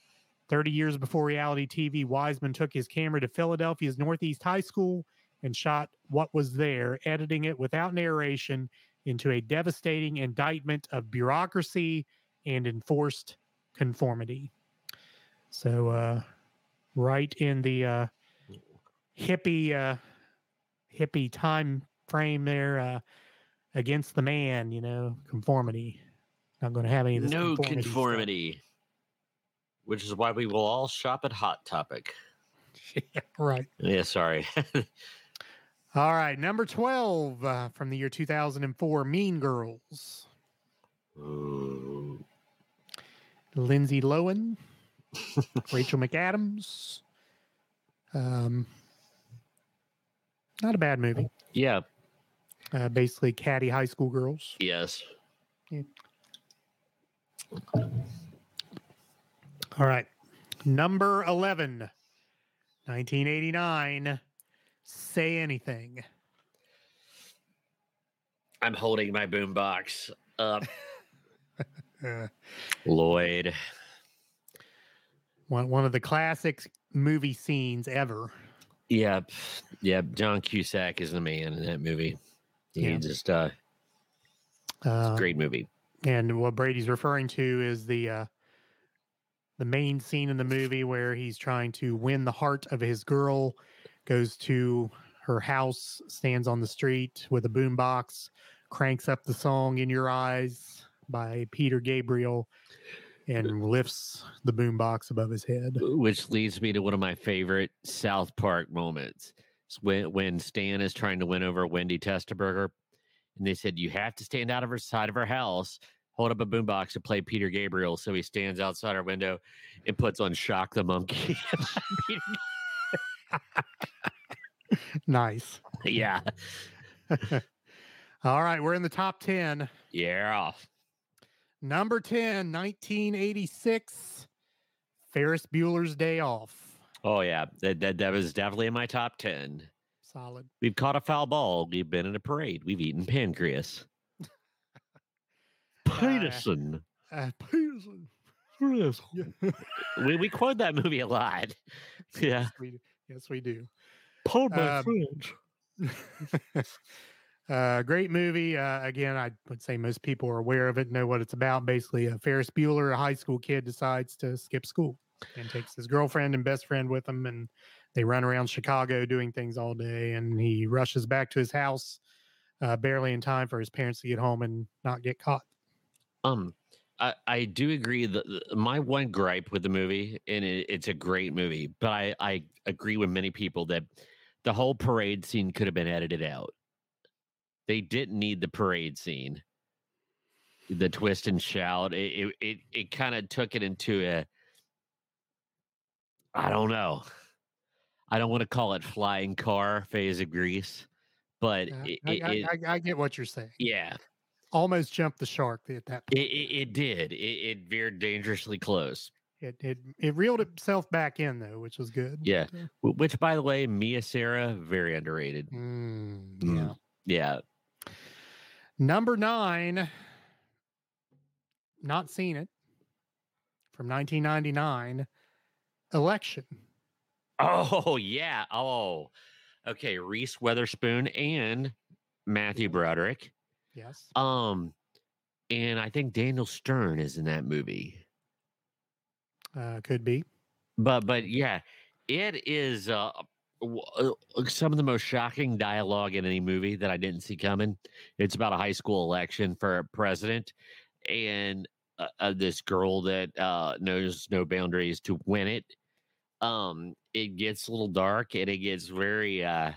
30 years before reality TV, Wiseman took his camera to Philadelphia's Northeast High School and shot what was there, editing it without narration into a devastating indictment of bureaucracy and enforced conformity. So, uh, right in the uh, hippie uh, hippie time frame there, uh, against the man, you know, conformity. Not going to have any of this
No
conformity.
conformity. Which is why we will all shop at Hot Topic.
yeah, right.
Yeah, sorry.
All right, number 12 uh, from the year 2004 Mean Girls.
Ooh.
Lindsay Lohan, Rachel McAdams. Um, Not a bad movie.
Yeah.
Uh, basically, catty high school girls.
Yes.
All right. Number 11, 1989. Say anything.
I'm holding my boombox up.
Uh,
Lloyd.
one, one of the classic movie scenes ever.
Yep. Yep. John Cusack is the man in that movie. He
Yeah.
just uh
Uh,
great movie.
and what Brady's referring to is the uh, the main scene in the movie where he's trying to win the heart of his girl, goes to her house, stands on the street with a boombox, cranks up the song "In Your Eyes" by Peter Gabriel, and lifts the boombox above his head.
Which leads me to one of my favorite South Park moments. It's when when Stan is trying to win over Wendy Testaburger, and they said you have to stand out of her side of her house, hold up a boombox and play Peter Gabriel. So he stands outside her window and puts on Shock the Monkey.
Nice.
yeah,
All right, we're in the top 10.
yeah.
Number 10, 1986, Ferris Bueller's Day Off.
Oh yeah, that, that that was definitely in my top ten.
Solid.
We've caught a foul ball. We've been in a parade. We've eaten pancreas. Peterson.
Uh, Peterson.
we we quote that movie a lot. Yeah.
Yes, we, yes, we do.
Paul
my uh, great movie. Uh, again, I would say most people are aware of it, know what it's about. Basically, a Ferris Bueller, a high school kid, decides to skip school and takes his girlfriend and best friend with him, and they run around Chicago doing things all day. And he rushes back to his house, uh, barely in time for his parents to get home and not get caught.
Um, I, I do agree that my one gripe with the movie, and it, it's a great movie, but I, I agree with many people that the whole parade scene could have been edited out. They didn't need the parade scene, the twist and shout. It it it, it kind of took it into a. I don't know. I don't want to call it flying car phase of grease, but
Uh,
it,
I,
it,
I, I, I get what you're saying.
yeah,
Almost jumped the shark at that
it,
point.
it, it did. It, it veered dangerously close.
It, it, it reeled itself back in, though, which was good.
Yeah. Which, by the way, Mia Sara, very underrated.
Mm,
Mm.
yeah. Number nine, not seen it from 1999, Election.
Oh, yeah. Oh, okay. Reese Witherspoon and Matthew Broderick.
Yes.
Um, and I think Daniel Stern is in that movie.
Uh, could be.
But, but yeah, it is uh, some of the most shocking dialogue in any movie that I didn't see coming. It's about a high school election for president, and uh, uh, this girl that uh, knows no boundaries to win it. Um, it gets a little dark and it gets very. Uh,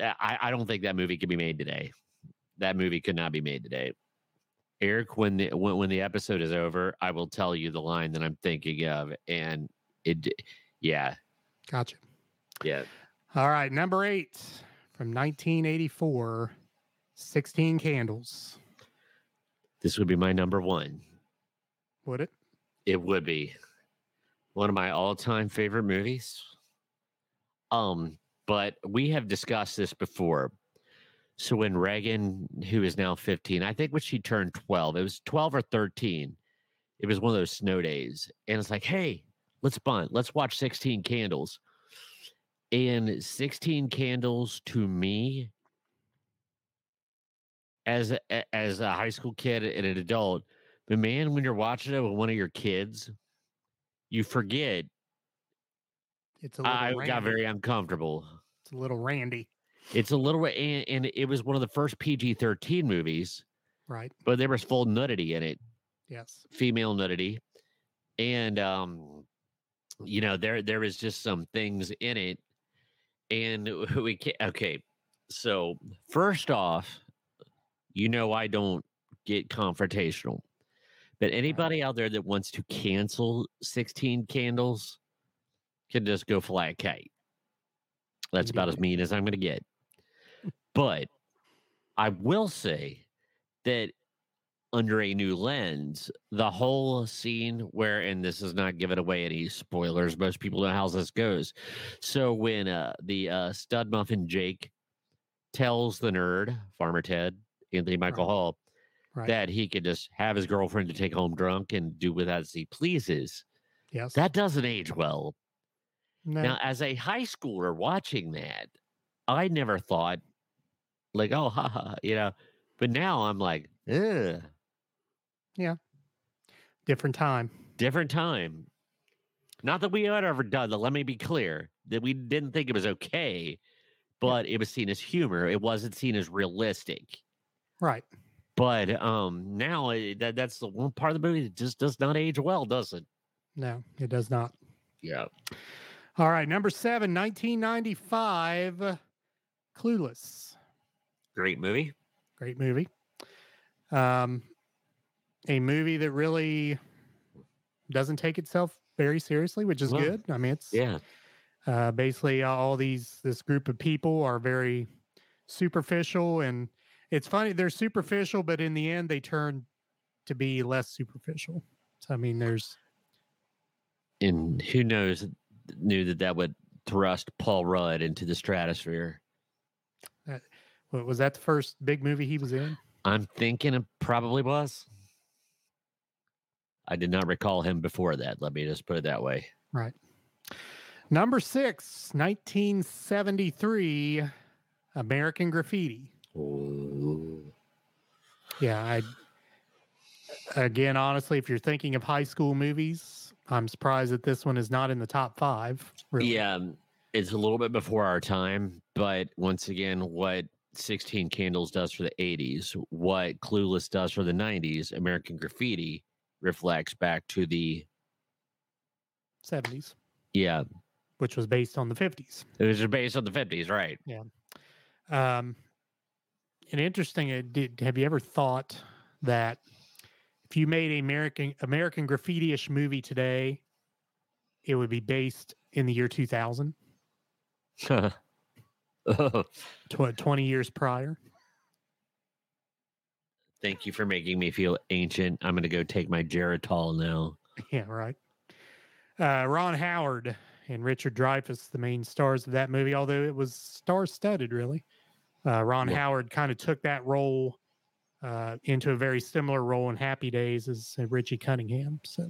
I, I don't think that movie could be made today. That movie could not be made today. Eric, when the when, when the episode is over, I will tell you the line that I'm thinking of, and it, yeah,
Gotcha.
Yeah.
All right. Number eight from 1984, 16 Candles.
This would be my number one.
Would it?
It would be one of my all-time favorite movies. Um, but we have discussed this before. So when Reagan, who is now 15, I think when she turned 12, it was 12 or 13. It was one of those snow days. And it's like, hey, let's bunt. Let's watch 16 Candles. And 16 Candles to me, as a, as a high school kid and an adult, but man, when you're watching it with one of your kids, you forget.
It's a little
I
randy.
got very uncomfortable.
It's a little randy,
It's a little, and, and it was one of the first PG 13 movies,
right?
but there was full nudity in it,
Yes.
female nudity. And, um, you know, there, there was just some things in it. And we can't, okay. So, first off, you know, I don't get confrontational, but anybody out there that wants to cancel 16 candles can just go fly a kite. That's about as mean as I'm going to get. But I will say that under a new lens, the whole scene where, and this is not giving away any spoilers, most people know how this goes. So when uh, the uh, stud muffin Jake tells the nerd, Farmer Ted, Anthony Michael
Right.
Hall,
Right.
that he could just have his girlfriend to take home drunk and do with as he pleases,
yes.
that doesn't age well.
no,
Now, as a high schooler watching that, I never thought, like, oh, ha, ha, you know, but now I'm like, ugh,
different time.
different time. Not that we had ever done that. Let me be clear that we didn't think it was okay, but it was seen as humor. It wasn't seen as realistic.
Right.
But um now it, that that's the one part of the movie that just does not age well, does it?
No, it does not.
Yeah.
All right. Number seven, 1995, Clueless.
Great movie.
Great movie. Um, a movie that really doesn't take itself very seriously, which is
No.
good. I mean, it's
Yeah.
uh, basically all these this group of people are very superficial, and it's funny they're superficial, but in the end they turn to be less superficial. So I mean, there's
And who knows knew that that would thrust Paul Rudd into the stratosphere.
what was that the first big movie he was in?
I'm thinking it probably was. I did not recall him before that. Let me just put it that way.
Right. Number six, 1973, American Graffiti. Yeah, I again, honestly, if you're thinking of high school movies, I'm surprised that this one is not in the top five. Really.
Yeah, um, it's a little bit before our time, but once again, what 16 Candles does for the 80s, what Clueless does for the 90s, American Graffiti reflects back to the
70s,
yeah,
which was based on the 50s.
it was based on the 50s, right? Yeah.
Um, and interesting, uh, did, have you ever thought that if you made a American American Graffiti-ish movie today, it would be based in the year 2000,
oh,
tw- 20 years prior?
Thank you for making me feel ancient. I'm going to go take my Geritol now.
Yeah, right. Uh, Ron Howard and Richard Dreyfuss, the main stars of that movie, although it was star-studded, really. Uh, Ron
Yeah.
Howard kind of took that role uh, into a very similar role in Happy Days as uh, Richie Cunningham. So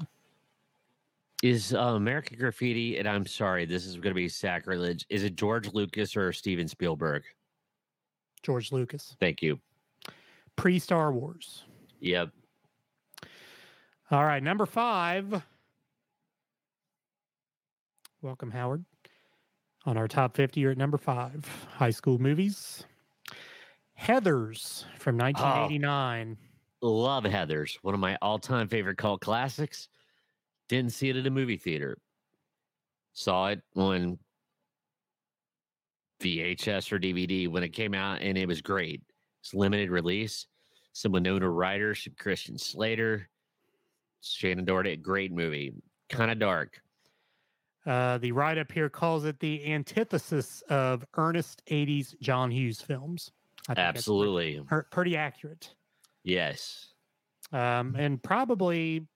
Is uh, American Graffiti, and I'm sorry, this is going to be sacrilege. Is it George Lucas or Steven Spielberg?
George Lucas,
Thank you.
pre-Star Wars.
Yep.
All right, number five. Welcome, Howard. On our top 50, you're at number five. High school movies. Heathers from ah. 1989.
Love Heathers, one of my all-time favorite cult classics. Didn't see it at a movie theater. Saw it on VHS or DVD when it came out, and it was great. It's limited release. Some Winona Ryder, some Christian Slater, Shannen Doherty. Great movie. Kind of dark.
Uh, the write up here calls it the antithesis of earnest 80s John Hughes films. I think
Absolutely.
per- pretty accurate.
Yes.
Um, and probably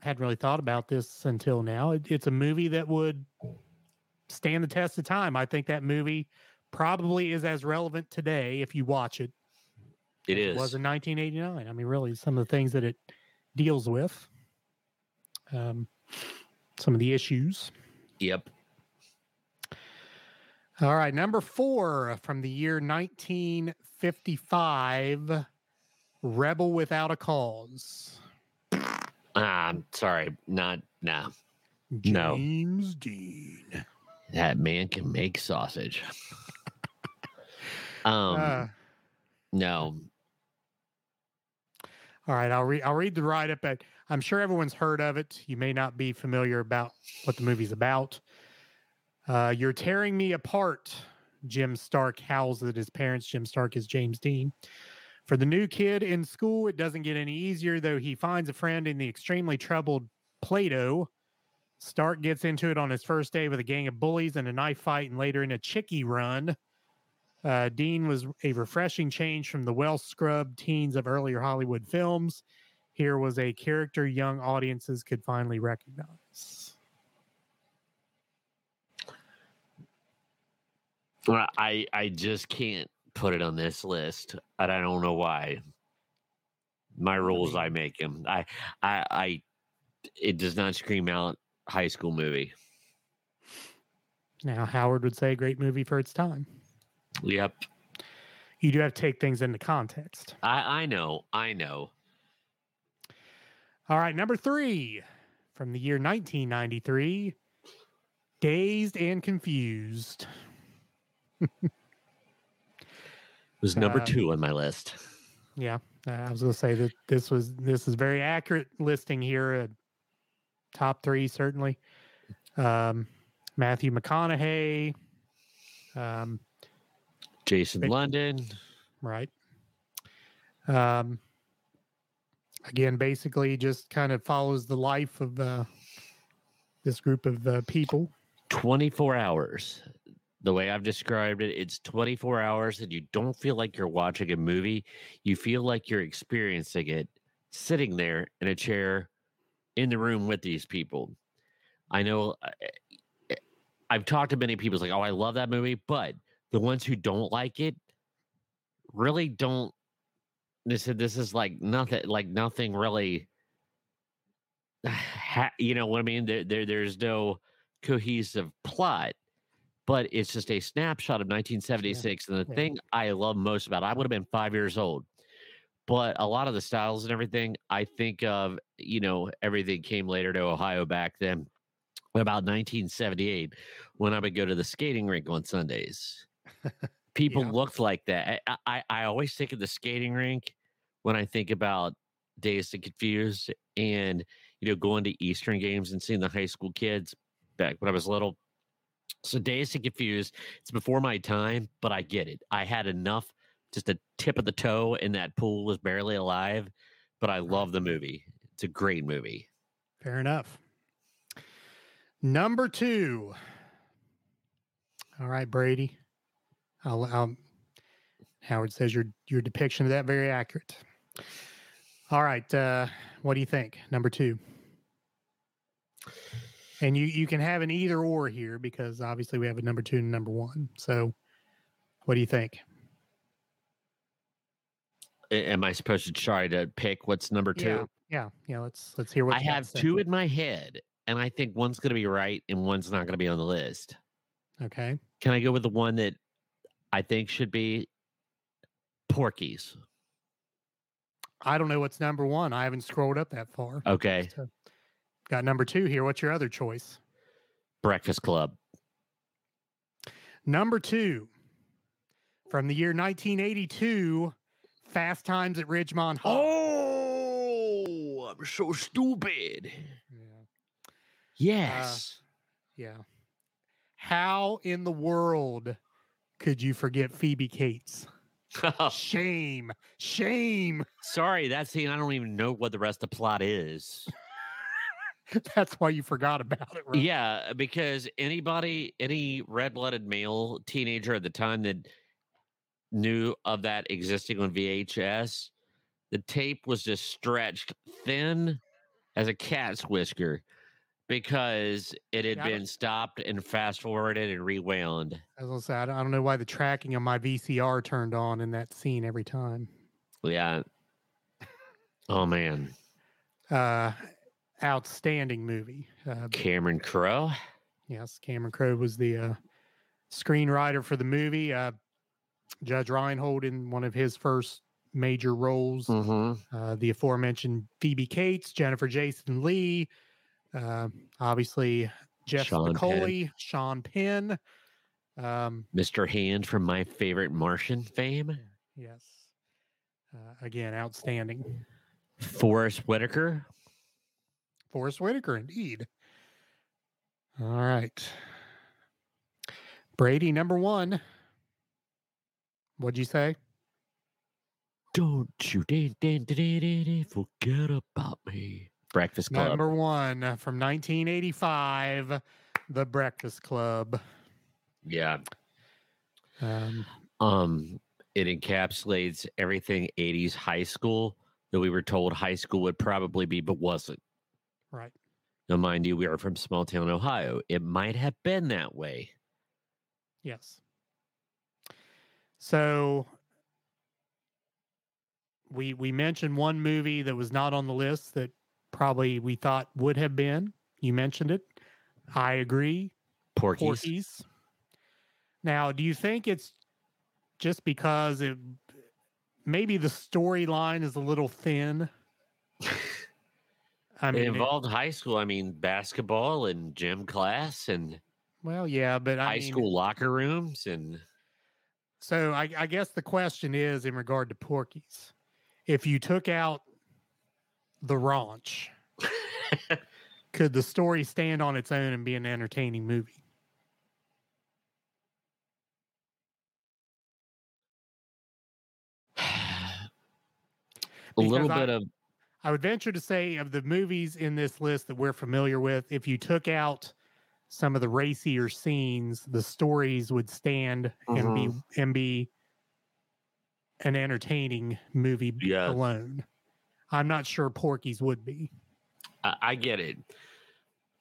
hadn't really thought about this until now. It, it's a movie that would stand the test of time. I think that movie probably is as relevant today if you watch it.
It
was in 1989. I mean, really, some of the things that it deals with, um, some of the issues.
Yep.
All right, number four from the year 1955, Rebel Without a Cause.
I'm sorry, not no. No.
James Dean.
That man can make sausage. um,
Uh,
no.
All right, I'll read. I'll read the write up. But I'm sure everyone's heard of it. You may not be familiar about what the movie's about. Uh, You're tearing me apart. Jim Stark howls at his parents. Jim Stark is James Dean. For the new kid in school, it doesn't get any easier, though he finds a friend in the extremely troubled Plato. Stark gets into it on his first day with a gang of bullies and a knife fight, and later in a chickie run. Uh, Dean was a refreshing change from the well scrubbed teens of earlier Hollywood films. Here was a character young audiences could finally recognize.
Well, I I just can't put it on this list, and I don't know why. My rules, I make them. I I I. It does not scream out high school movie.
Now, Howard would say a great movie for its time.
Yep,
You do have to take things into context.
I I know, I know.
All right, number three from the year 1993 Dazed and Confused.
It was number
Uh,
two on my list.
Yeah, uh, I was going to say that this was this is very accurate listing here. Uh, top three certainly. Um, Matthew McConaughey. Um,
Jason
Big-
London.
right. Um, again, basically, just kind of follows the life of uh, this group of uh, people.
24 hours. The way I've described it, it's 24 hours and you don't feel like you're watching a movie. You feel like you're experiencing it sitting there in a chair in the room with these people. I know I've talked to many people, it's like, oh, I love that movie, but the ones who don't like it really don't. They said this is like nothing, like nothing really. Ha, you know what I mean? There, there, there's no cohesive plot, but it's just a snapshot of 1976. And the
yeah.
thing I love most about it, I would have been five years old, but a lot of the styles and everything, I think of, you know, everything came later to Ohio back then. About 1978, when I would go to the skating rink on Sundays, people
Yeah.
looked like that. I, I, I always think of the skating rink when I think about Dazed and Confused and, you know, going to Eastern games and seeing the high school kids back when I was little. So Dazed and Confused, it's before my time, but I get it. I had enough, just a tip of the toe, and that pool was barely alive. But I love the movie. It's a great movie.
Fair enough. Number two. All right, Brady. I'll, I'll, Howard says your your depiction of that very accurate. All right, uh, what do you think? Number two. And you you can have an either or here because obviously we have a number two and number one. So, what do you think?
Am I supposed to try to pick what's number two?
Yeah, yeah, yeah. Let's let's hear what
I
you got to
have two in my head, and I think one's going to be right and one's not going to be on the list.
Okay.
Can I go with the one that I think should be Porky's?
I don't know what's number one. I haven't scrolled up that far.
Okay,
So, got number two here. What's your other choice?
Breakfast Club.
Number two, from the year 1982, Fast Times at Ridgemont High.
Oh, I'm so stupid.
Yeah.
Uh, yes.
yeah. How in the world could you forget Phoebe Cates? Shame. Shame.
Sorry, that scene. I don't even know what the rest of the plot is.
That's why you forgot about it, right?
Yeah, because anybody, any red-blooded male teenager at the time that knew of that existing on VHS, the tape was just stretched thin as a cat's whisker because it had
Yeah,
been stopped and fast forwarded and rewound.
As I said, I don't know why the tracking of my VCR turned on in that scene every time.
Yeah. Oh man,
Uh, outstanding movie. Uh,
Cameron Crowe.
Yes, Cameron Crowe was the uh, screenwriter for the movie. Uh, Judge Reinhold in one of his first major roles.
Mm-hmm.
Uh, the aforementioned Phoebe Cates, Jennifer Jason Lee, uh, obviously Jeff
Sean Penn.
Sean Penn. Um,
Mr. Hand from my favorite Martian fame.
yes, uh, again, outstanding.
Forest Whitaker.
Forest Whitaker, indeed. All right. Brady, number one. What'd you say?
Don't you dan, dan, dan, forget about me. Breakfast Club.
Number one uh, from 1985, The Breakfast Club.
yeah.
Um,
Um, it encapsulates everything 80s high school that we were told high school would probably be, but wasn't.
right.
Now, mind you, we are from small town Ohio. It might have been that way.
Yes. So we we mentioned one movie that was not on the list that probably we thought would have been. You mentioned it. I agree.
Porkies.
Porky's. Now, do you think it's just because it maybe the storyline is a little thin? I mean, it-
involved high school. I mean, basketball and gym class and
well, yeah, but I
high
mean,
school locker rooms and
So I, I guess the question is in regard to Porky's, if you took out the ranch, could the story stand on its own and be an entertaining movie?
a little
I-
bit of
I would venture to say of the movies in this list that we're familiar with, if you took out some of the racier scenes, the stories would stand and be mm-hmm. and be an entertaining movie
Yeah.
alone. I'm not sure Porky's would be.
I, I get it.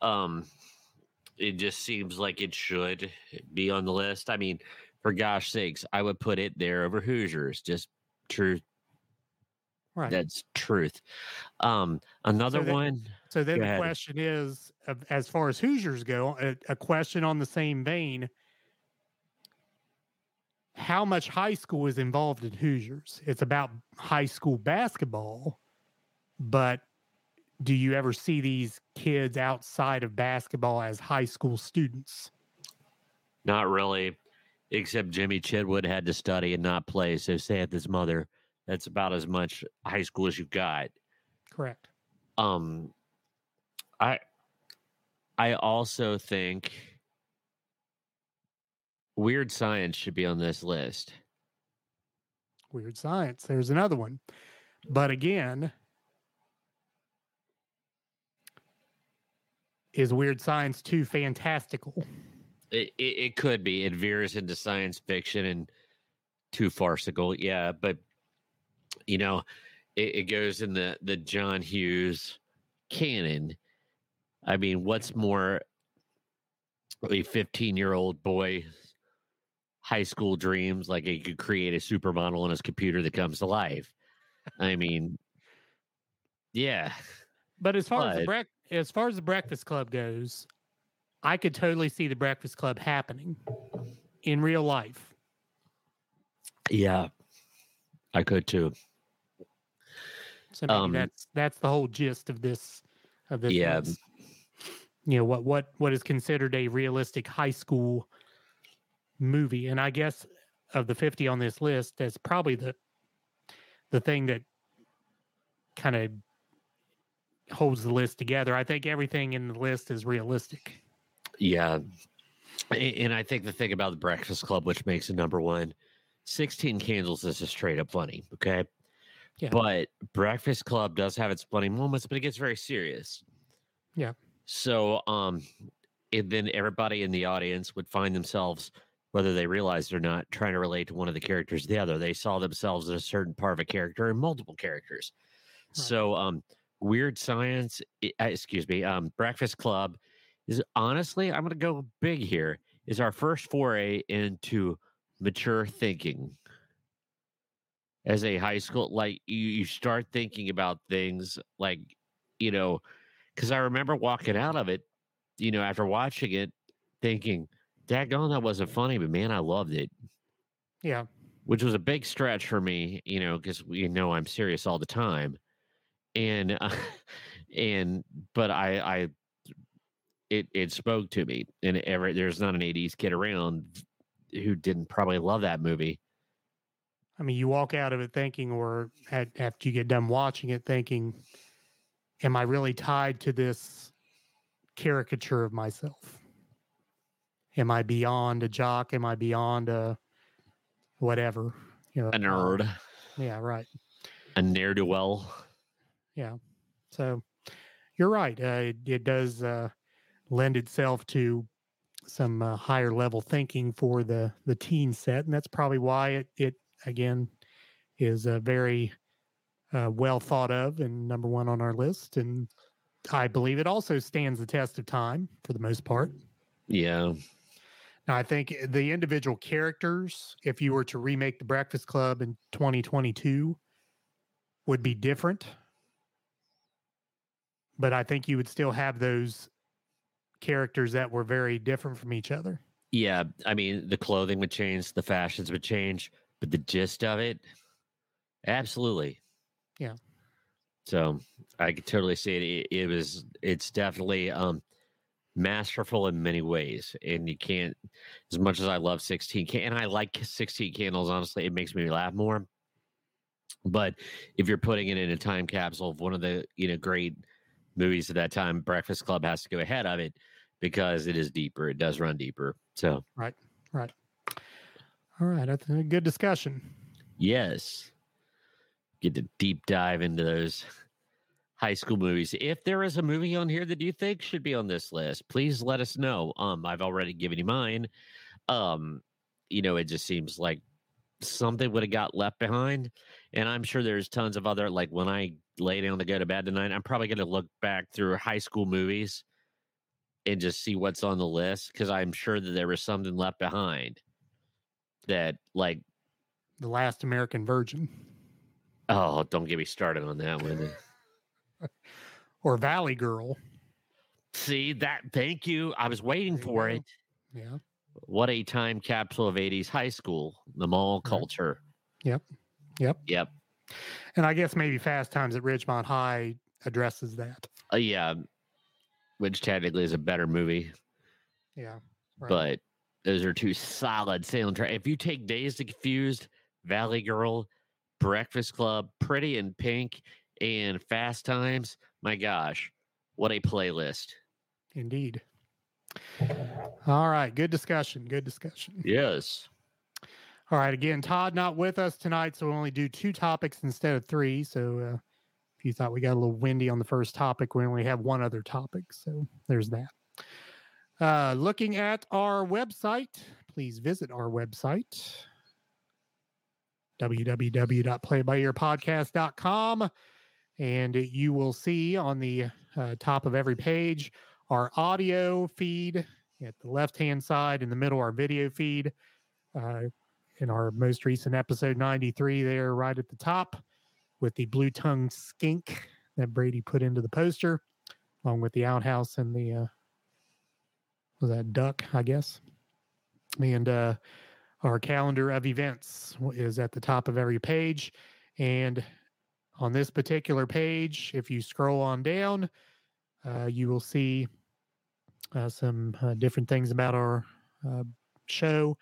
Um, it just seems like it should be on the list. I mean, for gosh sakes, I would put it there over Hoosiers. Just truth.
Right.
That's truth. Um, another
that-
one.
So then
Go
the
ahead.
question is, as far as Hoosiers go, a, a question on the same vein: How much high school is involved in Hoosiers? It's about high school basketball, but do you ever see these kids outside of basketball as high school students?
Not really, except Jimmy Chitwood had to study and not play. So saith his mother. That's about as much high school as you've got.
Correct.
Um, I, I also think weird science should be on this list.
Weird science. There's another one, but again. Is weird science too fantastical?
It, it, it could be. It veers into science fiction and too farcical. Yeah, but you know, it, it goes in the the John Hughes canon. I mean, what's more a 15 year old boy high school dreams like he could create a supermodel on his computer that comes to life. I mean, yeah.
But as far as the
But-
as far as the Breakfast Club goes, I could totally see the Breakfast Club happening in real life.
Yeah. I could too.
So maybe
Um,
that's that's the whole gist of this of this.
Yeah.
list. You know what what what is considered a realistic high school movie, and I guess of the fifty on this list, that's probably the the thing that kind of holds the list together. I think everything in the list is realistic.
Yeah. And I think the thing about the Breakfast Club, which makes it number one, 16 Candles is just straight up funny. Okay.
Yeah.
But Breakfast Club does have its funny moments, but it gets very serious.
Yeah.
So, um, and then everybody in the audience would find themselves, whether they realized or not, trying to relate to one of the characters or the other. They saw themselves as a certain part of a character and multiple characters.
Right.
So, um, Weird Science, uh, excuse me, um, Breakfast Club is honestly, I'm going to go big here, is our first foray into mature thinking. As a high school, like you, you start thinking about things like, you know, because I remember walking out of it, you know, after watching it, thinking, daggone, that wasn't funny, but man, I loved it
Yeah.
which was a big stretch for me, you know, because we know I'm serious all the time, and uh, and but I I it it spoke to me, and ever there's not an '80s kid around who didn't probably love that movie.
I mean, you walk out of it thinking, or at, after you get done watching it, thinking, "Am I really tied to this caricature of myself? Am I beyond a jock? Am I beyond a whatever? You know,
A
uh,
nerd,
yeah, right.
a ne'er do well.
So, you're right. Uh, it, it does uh, lend itself to some uh, higher level thinking for the the teen set, and that's probably why it it again is uh, very uh, well thought of and number one on our list. And I believe it also stands the test of time for the most part.
Yeah.
Now, I think the individual characters, if you were to remake The Breakfast Club in 2022, would be different. But I think you would still have those characters that were very different from each other.
Yeah. I mean, the clothing would change, the fashions would change, but the gist of it, absolutely.
Yeah.
So I could totally see it. It, it was, it's definitely um, masterful in many ways. And you can't, as much as I love 16, can, and I like 16 candles, honestly, it makes me laugh more. But if you're putting it in a time capsule of one of the, you know, great movies at that time, Breakfast Club has to go ahead of it because it is deeper. It does run deeper. So,
right, right. All right. That's a good discussion.
Yes. Get to deep dive into those high school movies. If there is a movie on here that you think should be on this list, please let us know. Um, I've already given you mine. Um, you know, it just seems like something would have got left behind. And I'm sure there's tons of other like when I lay down to go to bed tonight, I'm probably gonna look back through high school movies and just see what's on the list because I'm sure that there was something left behind that like
The Last American Virgin
oh don't get me started on that one
or Valley Girl.
see that thank you i was waiting for it
Yeah.
what a time capsule of 80s high school the mall
Right.
culture
Yep. Yep.
yep
And I guess maybe Fast Times at Ridgemont High addresses that.
uh, yeah which technically is a better movie
Yeah. Right.
but those are two solid soundtrack if you take Dazed and Confused valley girl breakfast club pretty in pink and fast times my gosh what a playlist
Indeed. All right. Good discussion. Good discussion.
yes
All right. Again, Todd not with us tonight, so we'll only do two topics instead of three. So uh, if you thought we got a little windy on the first topic, we only have one other topic. So there's that. Uh, looking at our website, please visit our website www.playbyyearpodcast.com and you will see on the uh, top of every page our audio feed at the left hand side in the middle our video feed uh, in our most recent episode 93 there right at the top with the blue tongue skink that brady put into the poster along with the outhouse and the uh was that duck i guess. And uh our calendar of events is at the top of every page. And on this particular page if you scroll on down uh, you will see uh, some uh, different things about our uh, show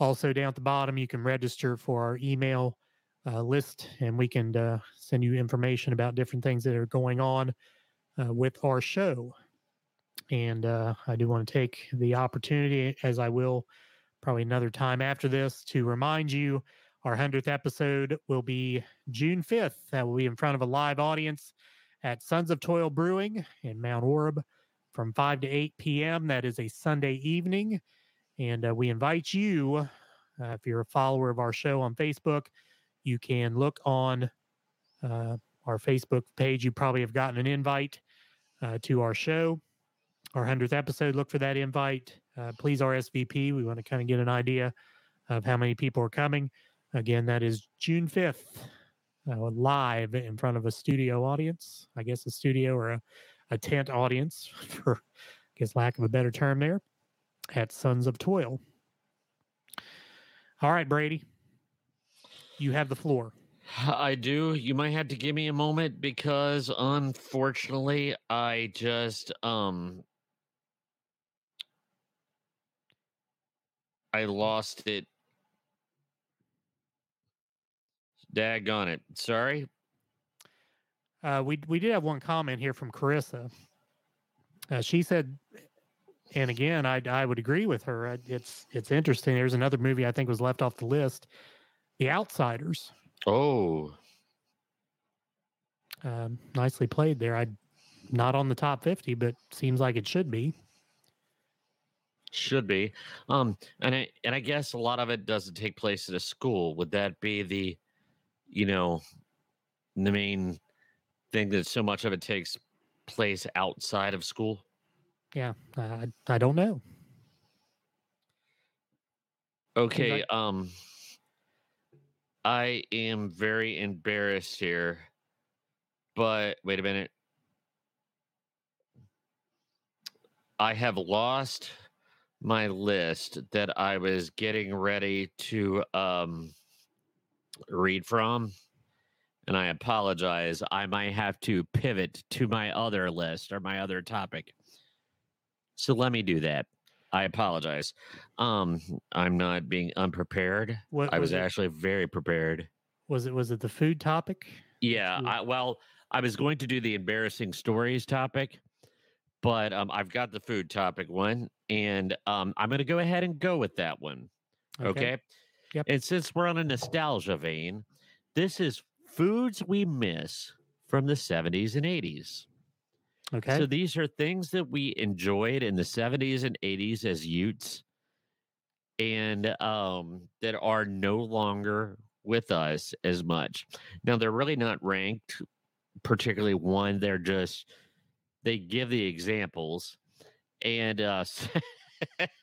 also, down at the bottom, you can register for our email uh, list, and we can uh, send you information about different things that are going on uh, with our show. And uh, I do want to take the opportunity, as I will probably another time after this, to remind you our 100th episode will be June 5th. That will be in front of a live audience at Sons of Toil Brewing in Mount Orb from 5 to 8 p.m. That is a Sunday evening. And uh, we invite you, uh, if you're a follower of our show on Facebook, you can look on uh, our Facebook page. You probably have gotten an invite uh, to our show, our 100th episode. Look for that invite. Uh, please RSVP. We want to kind of get an idea of how many people are coming. Again, that is June 5th, uh, live in front of a studio audience. I guess a studio or a, a tent audience, for I guess lack of a better term there at Sons of Toil. All right, Brady, you have the floor.
I do. You might have to give me a moment because unfortunately I just um I lost it. Daggone it. Sorry.
Uh, we we did have one comment here from Carissa. Uh, she said, and again, I I would agree with her. It's it's interesting. There's another movie I think was left off the list, The Outsiders.
Oh.
Um, nicely played there. I not on the top 50, but seems like it should be.
Should be. Um, and I and I guess a lot of it doesn't take place at a school. Would that be the, you know, the main thing that so much of it takes place outside of school?
Yeah, I, I don't know.
Okay. Um, I am very embarrassed here, but wait a minute. I have lost my list that I was getting ready to um, read from. And I apologize. I might have to pivot to my other list or my other topic. So let me do that. I apologize. Um, I'm not being unprepared.
What
I was
it,
actually very prepared.
was it was it the food topic?
Yeah, I, well, I was going to do the embarrassing stories topic, but um, I've got the food topic one, and um, I'm going to go ahead and go with that one. Okay.
Yep.
And since we're on a nostalgia vein, this is foods we miss from the 70s and 80s.
Okay.
So these are things that we enjoyed in the 70s and 80s as youths and um, that are no longer with us as much. Now they're really not ranked particularly one, they're just they give the examples and uh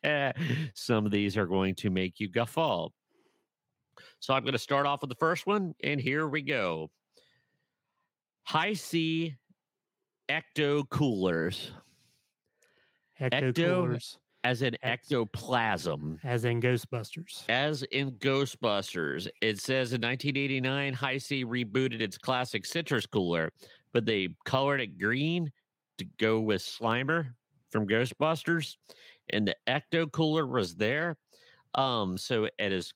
some of these are going to make you guffaw. So I'm going to start off with the first one and here we go. Hi-C ecto coolers
Ecto coolers,
as
Ex-
ectoplasm.
as in Ghostbusters.
As in Ghostbusters, it says in 1989, Hi-C rebooted its classic citrus cooler, but they colored it green to go with Slimer from Ghostbusters, and the Ecto cooler was there. Um, so it is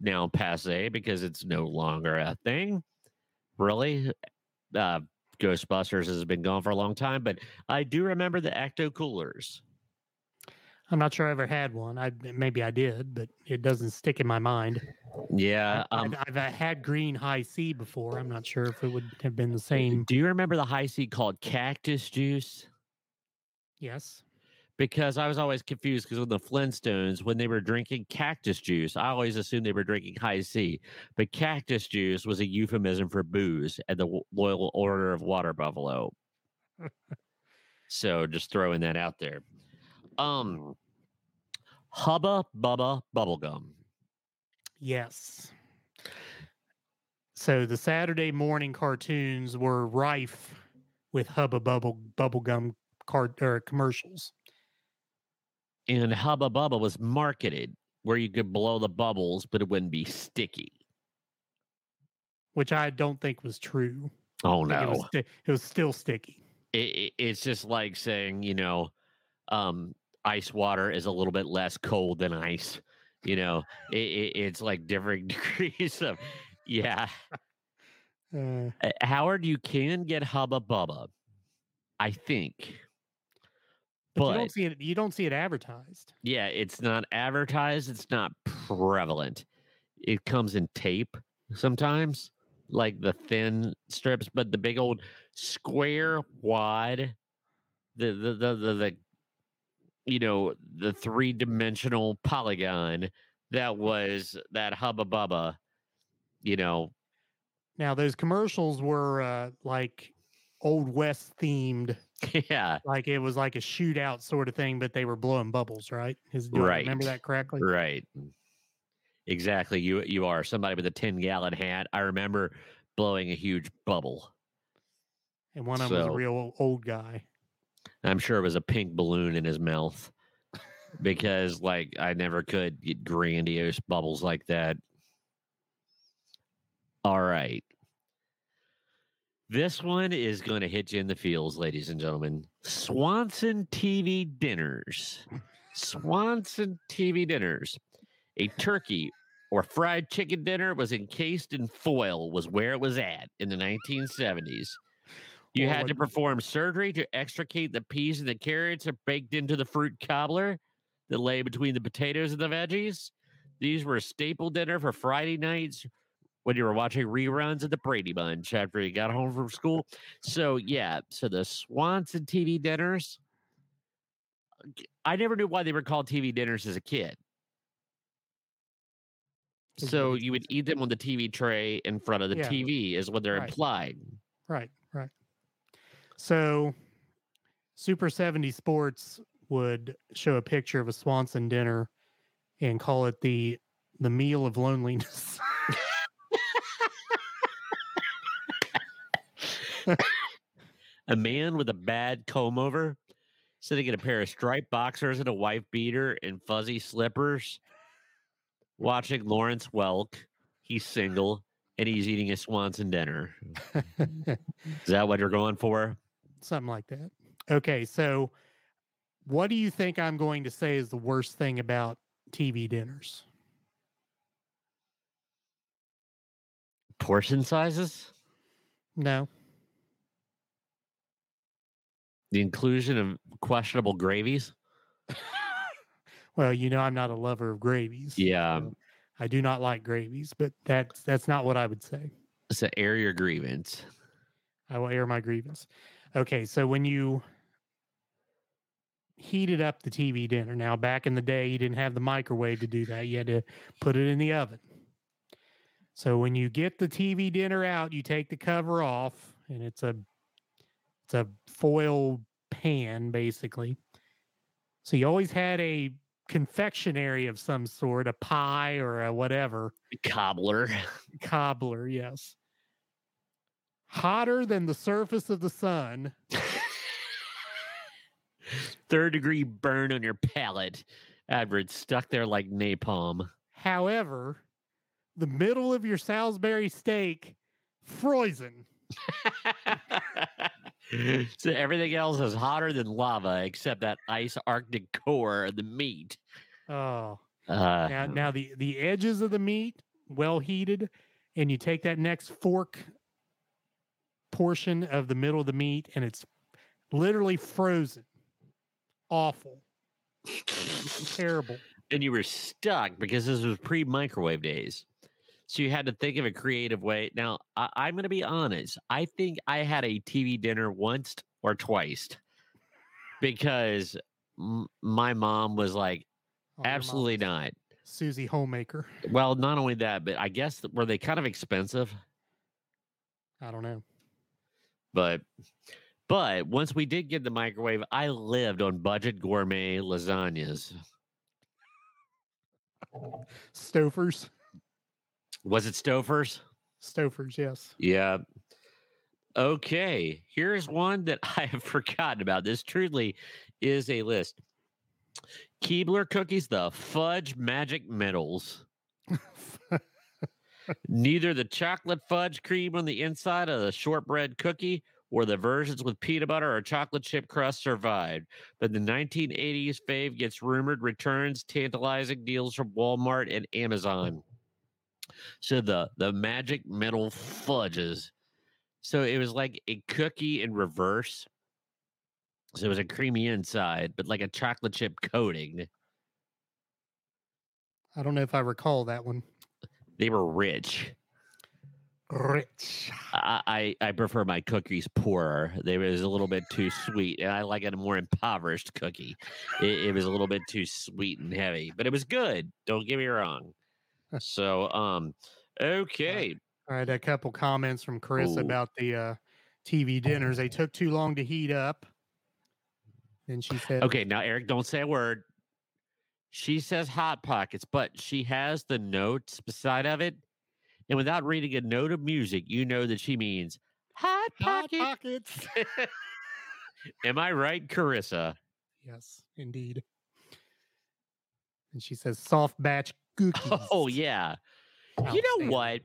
now passe because it's no longer a thing. Really, uh, Ghostbusters has been gone for a long time, but I do remember the Ecto coolers.
I'm not sure I ever had one. I maybe I did, but it doesn't stick in my mind.
Yeah. Um,
I've, I've had green Hi-C before. I'm not sure if it would have been the same.
do you remember the Hi-C called cactus juice?
Yes.
Because I was always confused because with the Flintstones, when they were drinking cactus juice, I always assumed they were drinking Hi-C, but cactus juice was a euphemism for booze at the Loyal Order of Water Buffalo. so just throwing that out there. Um, Hubba Bubba Bubblegum.
Yes. So the Saturday morning cartoons were rife with Hubba Bubba bubblegum cart or commercials.
And Hubba Bubba was marketed where you could blow the bubbles, but it wouldn't be sticky.
which I don't think was true.
Oh
think It was,
no.
sti- it was still sticky.
it, it- it's just like saying you know um ice water is a little bit less cold than ice you know it, it, it's like different degrees of yeah
Uh,
Uh, howard you can get hubba bubba i think
but, you don't see it. You don't see it advertised.
yeah it's not advertised it's not prevalent it comes in tape sometimes like the thin strips but the big old square wide the the the the, the you know the three dimensional polygon that was that hubba bubba you know
Now those commercials were uh, like old west themed.
yeah
Like it was like a shootout sort of thing, but they were blowing bubbles, right? I remember that correctly?
right mm. exactly you you are somebody with a 10 gallon hat i remember blowing a huge bubble
And one of them was a real old guy.
I'm sure it was a pink balloon in his mouth because, like, I never could get grandiose bubbles like that. All right. This one is going to hit you in the feels, ladies and gentlemen. Swanson TV dinners. Swanson TV dinners. A turkey or fried chicken dinner was encased in foil, was where it was at in the 1970s. You had to perform surgery to extricate the peas and the carrots are baked into the fruit cobbler that lay between the potatoes and the veggies. These were a staple dinner for Friday nights when you were watching reruns of the Brady Bunch after you got home from school. So yeah, so the Swanson TV dinners. I never knew why they were called TV dinners as a kid. So you would eat them on the TV tray in front of the
Yeah.
TV, is what they're
Right.
implied.
Right, right. So, Super 70 Sports would show a picture of a Swanson dinner and call it the the meal of loneliness.
A man with a bad comb over, sitting in a pair of striped boxers and a wife beater and fuzzy slippers, watching Lawrence Welk. He's single and he's eating a Swanson dinner. Is that what you're going for?
Something like that. Okay, so what do you think I'm going to say is the worst thing about TV dinners?
Portion sizes?
No.
The inclusion of questionable gravies?
Well, you know I'm not a lover of gravies.
Yeah.
so I do not like gravies, but that's that's not what I would say.
It's an air your grievance.
I will air my grievance. Okay, so when you heated up the TV dinner, now back in the day, you didn't have the microwave to do that. You had to put it in the oven. So when you get the TV dinner out, you take the cover off, and it's a it's a foil pan basically. So you always had a confectionery of some sort, a pie or a whatever
Cobbler.
cobbler, yes. Hotter than the surface of the sun.
Third degree burn on your palate it's stuck there like napalm.
However, the middle of your Salisbury steak frozen.
so everything else is hotter than lava except that ice arctic core of the meat.
Oh,
Uh,
now now the the edges of the meat well heated, and you take that next fork portion of the middle of the meat, and it's literally frozen. Awful, terrible.
and you were stuck because this was pre microwave days. So you had to think of a creative way. Now, I, I'm going to be honest. I think I had a TV dinner once or twice because m- my mom was like,
Oh,
absolutely not.
Susie Homemaker.
Well, not only that, but I guess were they kind of expensive?
I don't know.
But but once we did get the microwave, I lived on budget gourmet lasagnas.
Stouffer's.
Was it Stouffer's?
Stofers, yes.
Yeah. Okay. Here's one that I have forgotten about. This truly is a list. Keebler cookies, the fudge magic middles. Neither the chocolate fudge cream on the inside of the shortbread cookie or the versions with peanut butter or chocolate chip crust survived. But the 1980s fave gets rumored returns tantalizing deals from Walmart and Amazon. So the the magic metal fudges. So it was like a cookie in reverse. So it was a creamy inside, but like a chocolate chip coating.
I don't know if I recall that one.
They were rich.
Rich.
I, I I prefer my cookies poorer. They was a little bit too sweet, and I like a more impoverished cookie. It, it was a little bit too sweet and heavy, but it was good. Don't get me wrong. So um, okay,
All right, a couple comments from Chris
Ooh.
about the uh, TV dinners. They took too long to heat up. And she said,
okay. Now Eric, don't say a word. She says hot pockets, but she has the notes beside of it, and without reading a note of music, you know that she means hot
"Hot
pocket.
pockets."
Am I right, Carissa?
yes, indeed. And she says, "Soft batch cookies."
Oh yeah. You know what?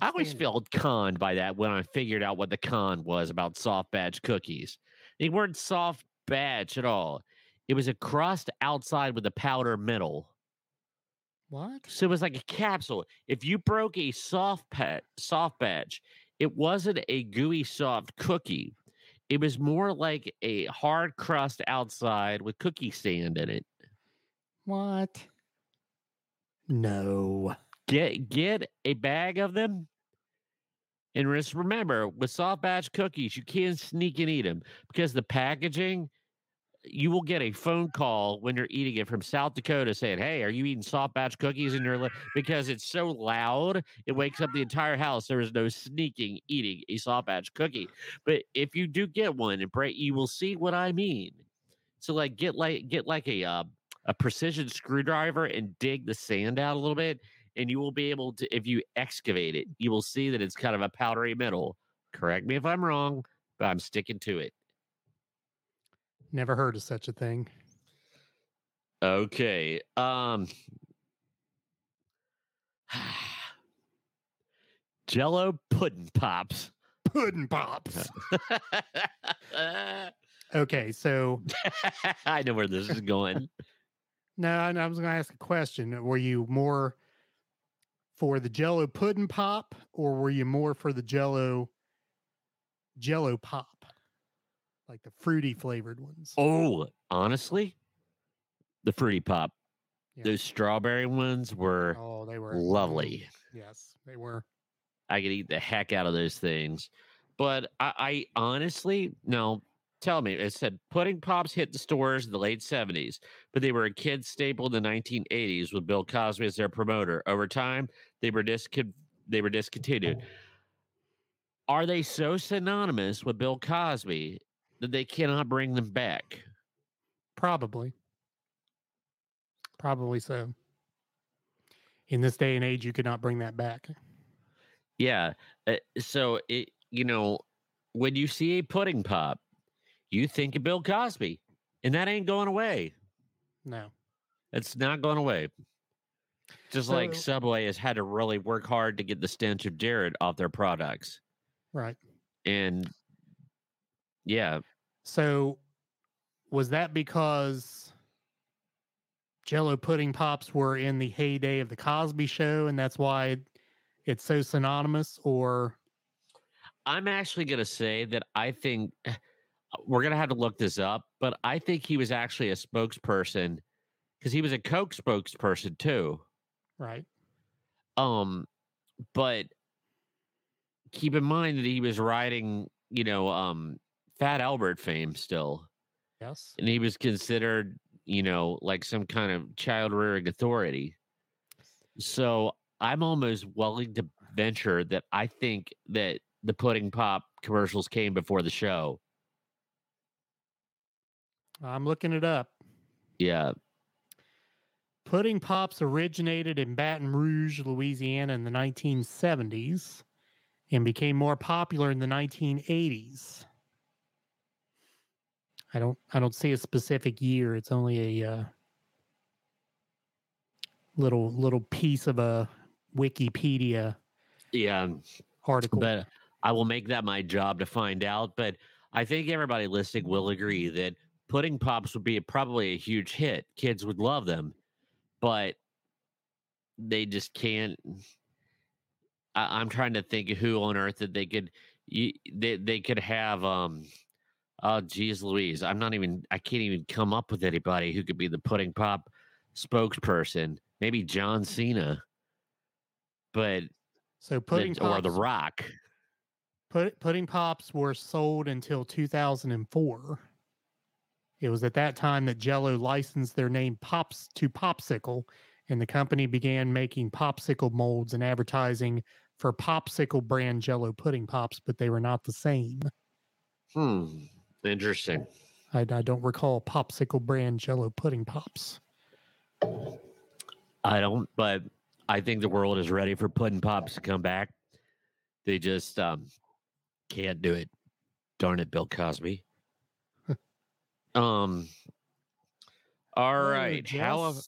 I always felt conned by that when I figured out what the con was about soft batch cookies. They weren't soft batch at all. It was a crust outside with a powder middle.
what?
So it was like a capsule. If you broke a soft pat soft batch, it wasn't a gooey soft cookie. It was more like a hard crust outside with cookie sand in it.
What? No.
Get get a bag of them. And just remember, with soft batch cookies, you can't sneak and eat them because the packaging, you will get a phone call when you're eating it from South Dakota saying, Hey, are you eating soft batch cookies in your li-? because it's so loud, it wakes up the entire house. There is no sneaking eating a soft batch cookie. But if you do get one and break, you will see what I mean. So like get like get like a uh, a precision screwdriver and dig the sand out a little bit and you will be able to if you excavate it you will see that it's kind of a powdery metal correct me if i'm wrong but i'm sticking to it
Never heard of such a thing.
okay um jello pudding pops
Pudding pops. Okay, so
i know where this is going
no, I I was going to ask a question. Were you more for the Jello pudding pop, or were you more for the Jello Jello pop, like the fruity flavored ones?
oh honestly the fruity pop
Yeah.
those strawberry ones were
Oh, they were
lovely
Yes, they were.
I could eat the heck out of those things. But I, I honestly, no, tell me, it said pudding pops hit the stores in the late 70s, but they were a kid staple in the 1980s with Bill Cosby as their promoter. Over time, they were discon- they were discontinued. Are they so synonymous with Bill Cosby that they cannot bring them back?
Probably. Probably so. In this day and age, you could not bring that back.
Yeah. Uh, so it, you know, when you see a pudding pop, you think of Bill Cosby, and that ain't going away.
No.
It's not going away. Just like Subway has had to really work hard to get the stench of Jared off their products.
Right.
And yeah,
So was that because Jello pudding pops were in the heyday of the Cosby show and that's why it's so synonymous or
I'm actually going to say that I think we're going to have to look this up, but I think he was actually a spokesperson because he was a Coke spokesperson too.
right?
Um, but keep in mind that he was riding, you know, um, Fat Albert fame still.
Yes.
and he was considered, you know, like some kind of child rearing authority. So I'm almost willing to venture that I think that the pudding pop commercials came before the show.
I'm looking it up.
Yeah.
Pudding pops originated in Baton Rouge, Louisiana in the 1970s and became more popular in the 1980s. I don't I don't see a specific year. It's only a uh, little little piece of a Wikipedia
Yeah.
article.
But I will make that my job to find out. But I think everybody listening will agree that pudding pops would be probably a huge hit. Kids would love them, but they just can't. I, I'm trying to think of who on earth that they could, you, they they could have. Um, oh, geez, Louise, I'm not even. I can't even come up with anybody who could be the pudding pop spokesperson. Maybe John Cena, but
so pudding
or The Rock.
put, pudding pops were sold until 2004. It was at that time that Jello licensed their name Pops to Popsicle, and the company began making popsicle molds and advertising for Popsicle brand Jello pudding pops, but they were not the same.
Hmm. Interesting.
I, I don't recall Popsicle brand Jello pudding pops.
I don't, but I think the world is ready for pudding pops to come back. They just um, can't do it. Darn it, Bill Cosby. Um. All
Oh,
right. How of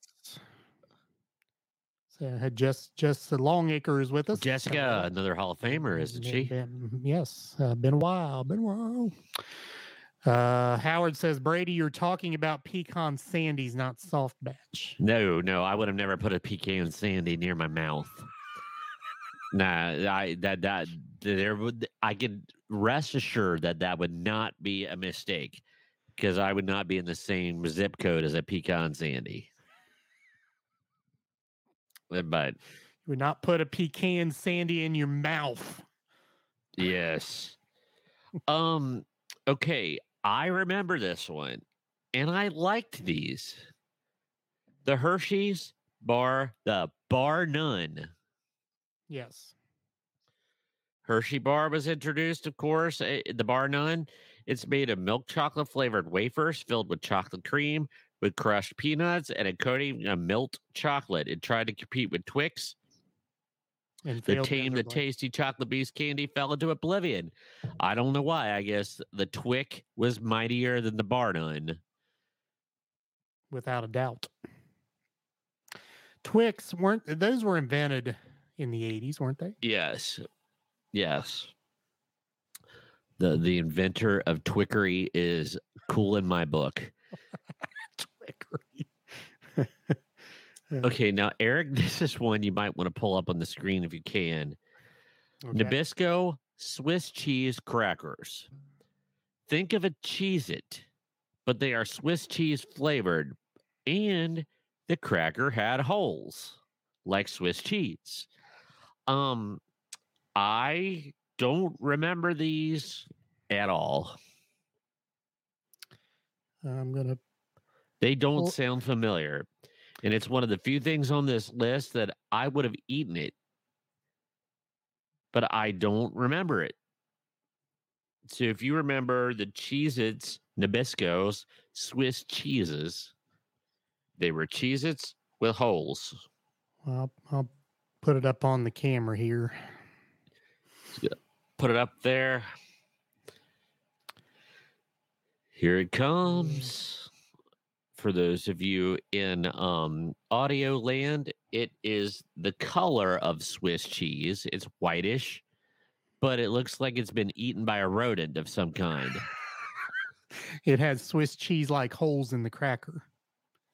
So I had just just the Longacre is with us.
Jessica,
Uh,
another Hall of Famer, isn't she?
been- yes, uh, been a while. Been a while. Uh, Howard says, Brady, you're talking about pecan sandies, not soft batch.
No, no, I would have never put a pecan sandy near my mouth. Nah, I that that there would I can rest assured that that would not be a mistake because I would not be in the same zip code as a pecan sandy. Uh, you
would not put a pecan sandy in your mouth.
Yes. um. Okay, I remember this one, and I liked these. The Hershey's bar, the bar none.
Yes.
Hershey bar was introduced, of course. eh, The bar none. It's made of milk chocolate flavored wafers filled with chocolate cream, with crushed peanuts, and a coating of milk chocolate. It tried to compete with Twix.
And
The team, the tasty chocolate beast candy, fell into oblivion. I don't know why. I guess the Twick was mightier than the bar none.
without a doubt. Twix weren't those were invented in the 80s, weren't they?
Yes. Yes. The the inventor of Twickery is cool in my book.
Twickery.
Okay, now Eric, this is one you might want to pull up on the screen if you can.
Okay.
Nabisco Swiss cheese crackers. Think of a cheese It, but they are Swiss cheese flavored, and the cracker had holes like Swiss cheese. Um, I don't remember these at all.
I'm gonna
They don't
Well-
sound familiar. And it's one of the few things on this list that I would have eaten it, but I don't remember it. So if you remember the Cheez Its, Nabisco's, Swiss cheeses, they were Cheez Its with holes.
I'll, I'll put it up on the camera here.
Put it up there. Here it comes. For those of you in um, audio land, it is the color of Swiss cheese. It's whitish, but it looks like it's been eaten by a rodent of some kind.
It has Swiss cheese like holes in the cracker.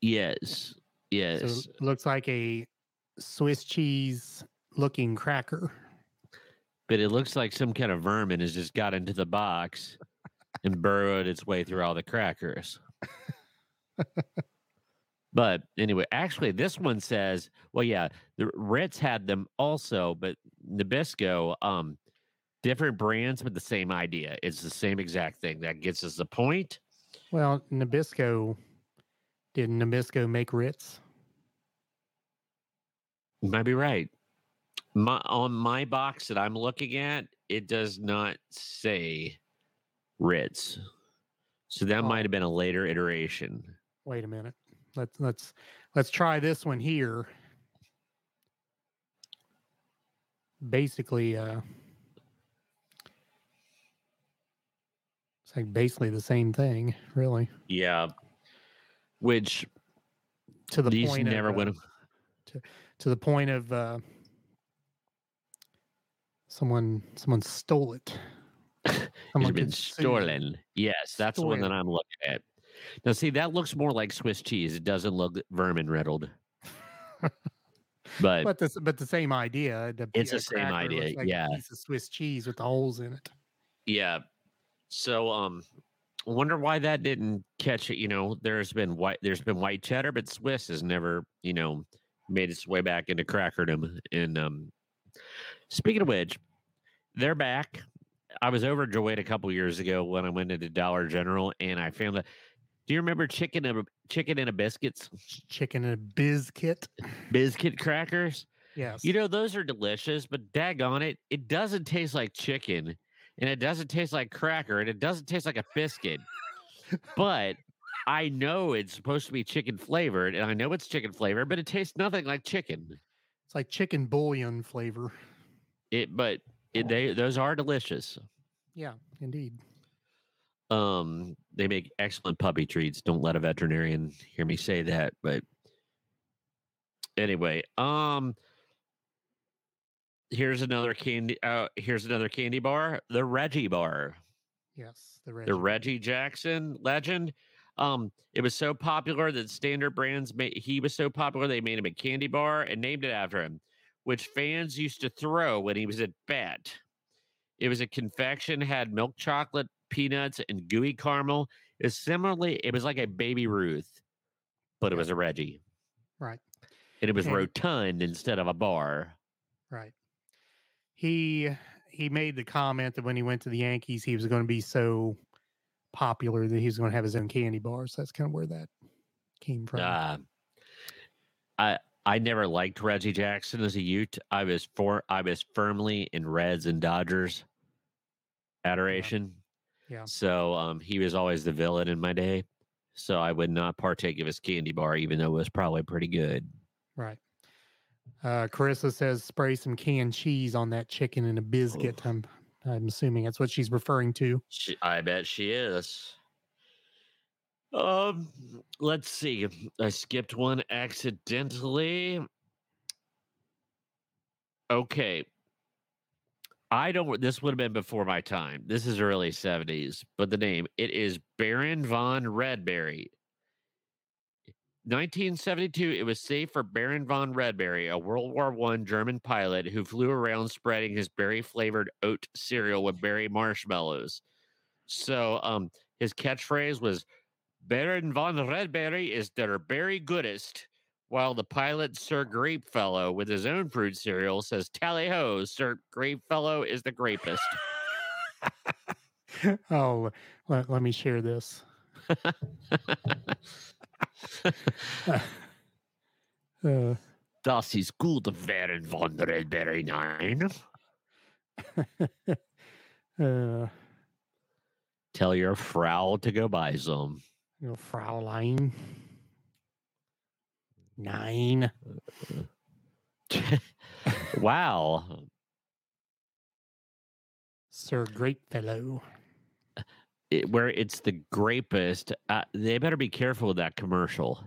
Yes. Yes.
So it looks like a Swiss cheese looking cracker.
But it looks like some kind of vermin has just got into the box and burrowed its way through all the crackers. but anyway, actually, this one says, well, yeah, the Ritz had them also, but Nabisco, um, different brands, but the same idea. It's the same exact thing. That gets us the point.
Well, Nabisco did Nabisco make Ritz?
You might be right. My on my box that I'm looking at, it does not say Ritz. So that
Oh.
might have been a later iteration.
Wait a minute. Let's let's let's try this one here. Basically, uh it's like basically the same thing, really.
Yeah. Which
To the
these
point
never
of, uh,
went.
to the point of uh someone someone stole it.
It's
Someone
been
could sue.
stolen. Yes, that's the one that I'm looking at. Now, see, that looks more like Swiss cheese. It doesn't look vermin riddled. but
But this but the same idea. The,
It's the same idea,
like a
yeah.
piece of Swiss cheese with the holes in it.
yeah. So, um, wonder why that didn't catch it. You know, there's been white, there's been white cheddar, but Swiss has never, you know, made its way back into crackerdom. And um, speaking of which, they're back. I was overjoyed a couple years ago when I went into Dollar General and I found that. Do you remember chicken and chicken and a biscuits,
Chicken and a biscuit.
biscuit crackers?
Yes.
You know those are delicious, but daggone it, it doesn't taste like chicken, and it doesn't taste like cracker, and it doesn't taste like a biscuit. but I know it's supposed to be chicken flavored, and I know it's chicken flavored, but it tastes nothing like chicken.
It's like chicken bouillon flavor.
It, but it, they those are delicious.
Yeah, indeed.
Um, they make excellent puppy treats. Don't let a veterinarian hear me say that. But anyway, um, here's another candy. Uh, here's another candy bar, the Reggie bar,
Yes. The Reggie.
the Reggie Jackson legend. Um, it was so popular that Standard Brands made. He was so popular they made him a candy bar and named it after him, which fans used to throw when he was at bat. It was a confection, had milk chocolate, peanuts, and gooey caramel. It similarly, it was like a baby Ruth, but it was a Reggie.
Right.
And it was
And-
rotund instead of a bar.
Right. He he made the comment that when he went to the Yankees, he was going to be so popular that he was going to have his own candy bar. So That's kind of where that came from.
Uh, I I never liked Reggie Jackson as a Ute. I was for I was firmly in Reds and Dodgers adoration.
Yeah.
So um, he was always the villain in my day. So I would not partake of his candy bar, even though it was probably pretty good.
Right. Uh, Carissa says spray some canned cheese on that chicken and a biscuit. I'm I'm assuming that's what she's referring to.
She, I bet she is. Um, let's see. I skipped one accidentally. Okay. I don't. This would have been before my time. This is early seventies, but the name it is Baron von Redberry. 1972. It was safe for Baron von Redberry, a World War One German pilot who flew around spreading his berry flavored oat cereal with berry marshmallows. So, um, his catchphrase was Baron von Redberry is der berry goodest, while the pilot Sir Grapefellow with his own fruit cereal says Tally ho, Sir Grapefellow is the grapest.
oh, let, let me share this. uh,
Das ist gut, Baron von Redberry nine.
uh,
Tell your Frau to go buy some.
You know, Fraulein. Nine.
wow.
Sir Grapefellow.
It, where it's the grapest, uh, they better be careful with that commercial.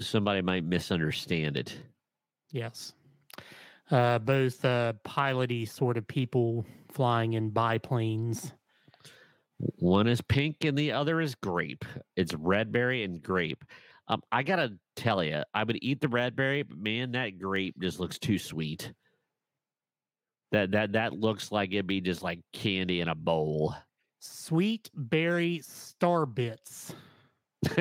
Somebody might misunderstand it.
Yes. Uh, both uh, piloty sort of people flying in biplanes.
One is pink and the other is grape. It's red berry and grape. Um, I gotta tell you, I would eat the red berry, but man, that grape just looks too sweet. That that that looks like it'd be just like candy in a bowl.
Sweet berry star bits.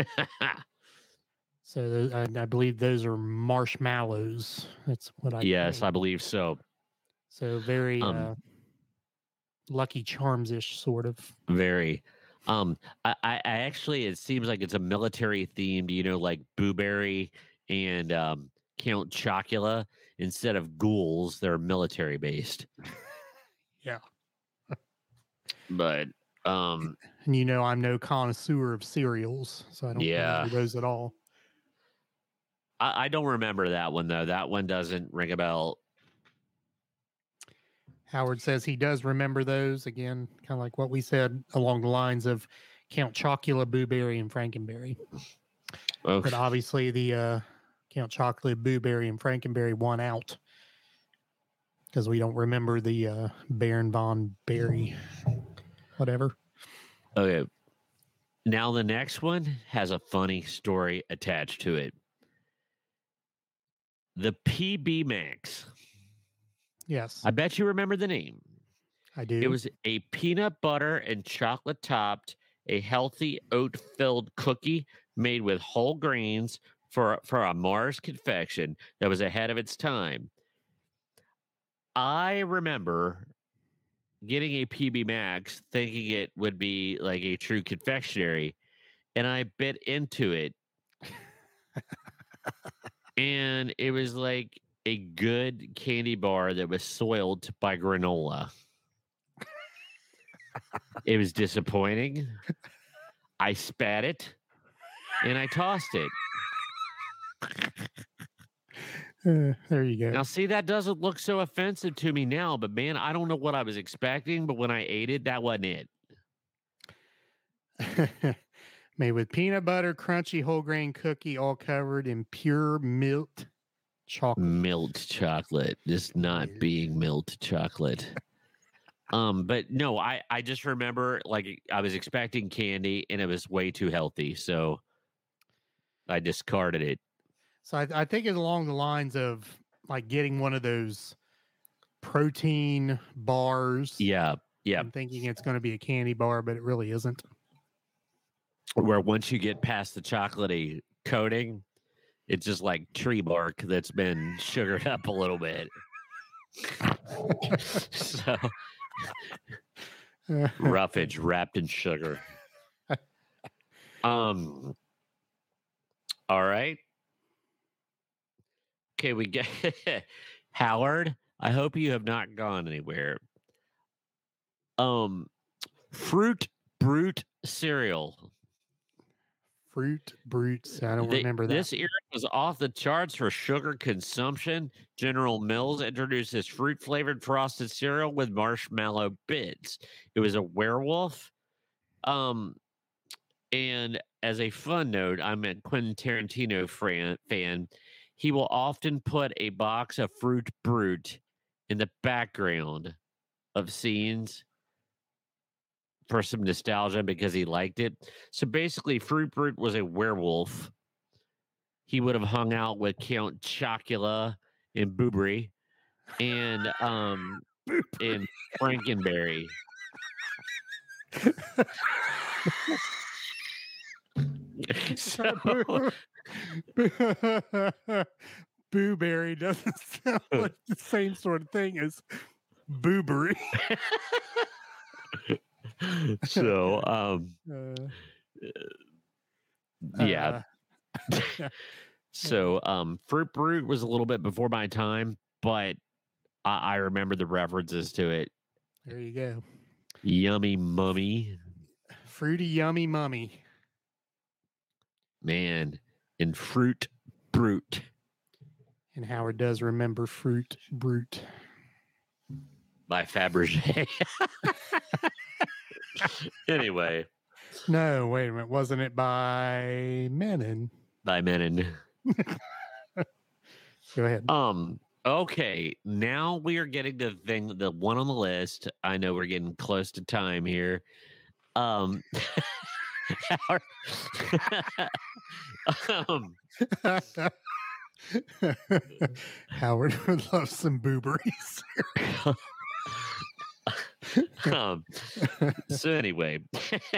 So I, I believe those are marshmallows. That's what I.
yes, I believe so.
So very
Um,
uh, Lucky Charms ish, sort of.
Very. Um, I, I actually it seems like it's a military themed, you know, like Booberry and um Count Chocula. Instead of ghouls, they're military based.
Yeah.
But um
And you know, I'm no connoisseur of cereals, so I don't
Yeah.
remember those at all.
I, I don't remember that one though. That one doesn't ring a bell.
Howard says he does remember those again, kind of like what we said along the lines of Count Chocula, Booberry, and Frankenberry.
Oh,
But obviously, the uh, Count Chocula, Booberry, and Frankenberry won out because we don't remember the uh, Baron von Berry, whatever.
okay. Now the next one has a funny story attached to it. The PB Max.
Yes,
I bet you remember the name.
I do.
It was a peanut butter and chocolate topped, a healthy oat filled cookie made with whole grains for for a Mars confection that was ahead of its time. I remember getting a PB Max thinking it would be like a true confectionery, and I bit into it. and it was like a good candy bar that was soiled by granola. it was disappointing. I spat it and I tossed it.
Uh, there you go.
Now, see, that doesn't look so offensive to me now, but man, I don't know what I was expecting. But when I ate it, that wasn't it.
Made with peanut butter, crunchy whole grain cookie, all covered in pure milk chocolate.
Milk chocolate, just not being milk chocolate. um, but no, I I just remember like I was expecting candy and it was way too healthy, so I discarded it.
So I, I think it's along the lines of like getting one of those protein bars.
Yeah, yeah.
I'm thinking it's going to be a candy bar, but it really isn't.
Where once you get past the chocolatey coating, It's just like tree bark that's been sugared up a little bit. so roughage wrapped in sugar. Um. All right. Okay, we get Howard. I hope you have not gone anywhere. Um, fruit brute cereal.
Fruit brutes. I don't
The-
remember that.
This era was off the charts for sugar consumption. General Mills introduced this fruit flavored frosted cereal with marshmallow bits. It was a werewolf. Um, and as a fun note, I'm a Quentin Tarantino fran- fan. He will often put a box of Fruit Brute in the background of scenes for some nostalgia because he liked it. So basically, Fruit Brute was a werewolf. He would have hung out with Count Chocula and Boobry and um and Frankenberry. so,
Booberry doesn't sound like the same sort of thing as boobery.
so um
Uh,
yeah.
uh,
So um Fruit Brute was a little bit before my time, but I, I remember the references to it.
there you go.
Yummy mummy.
Fruity, yummy mummy.
Man. And Fruit Brute.
And Howard does remember fruit brute.
by Fabergé. anyway,
No, wait a minute. Wasn't it by Mennen?
by Mennen.
Go ahead.
Um. Okay, now we are getting to the thing, the one on the list. I know we're getting close to time here. Um. our- um,
Howard would love some booberies.
um, so anyway,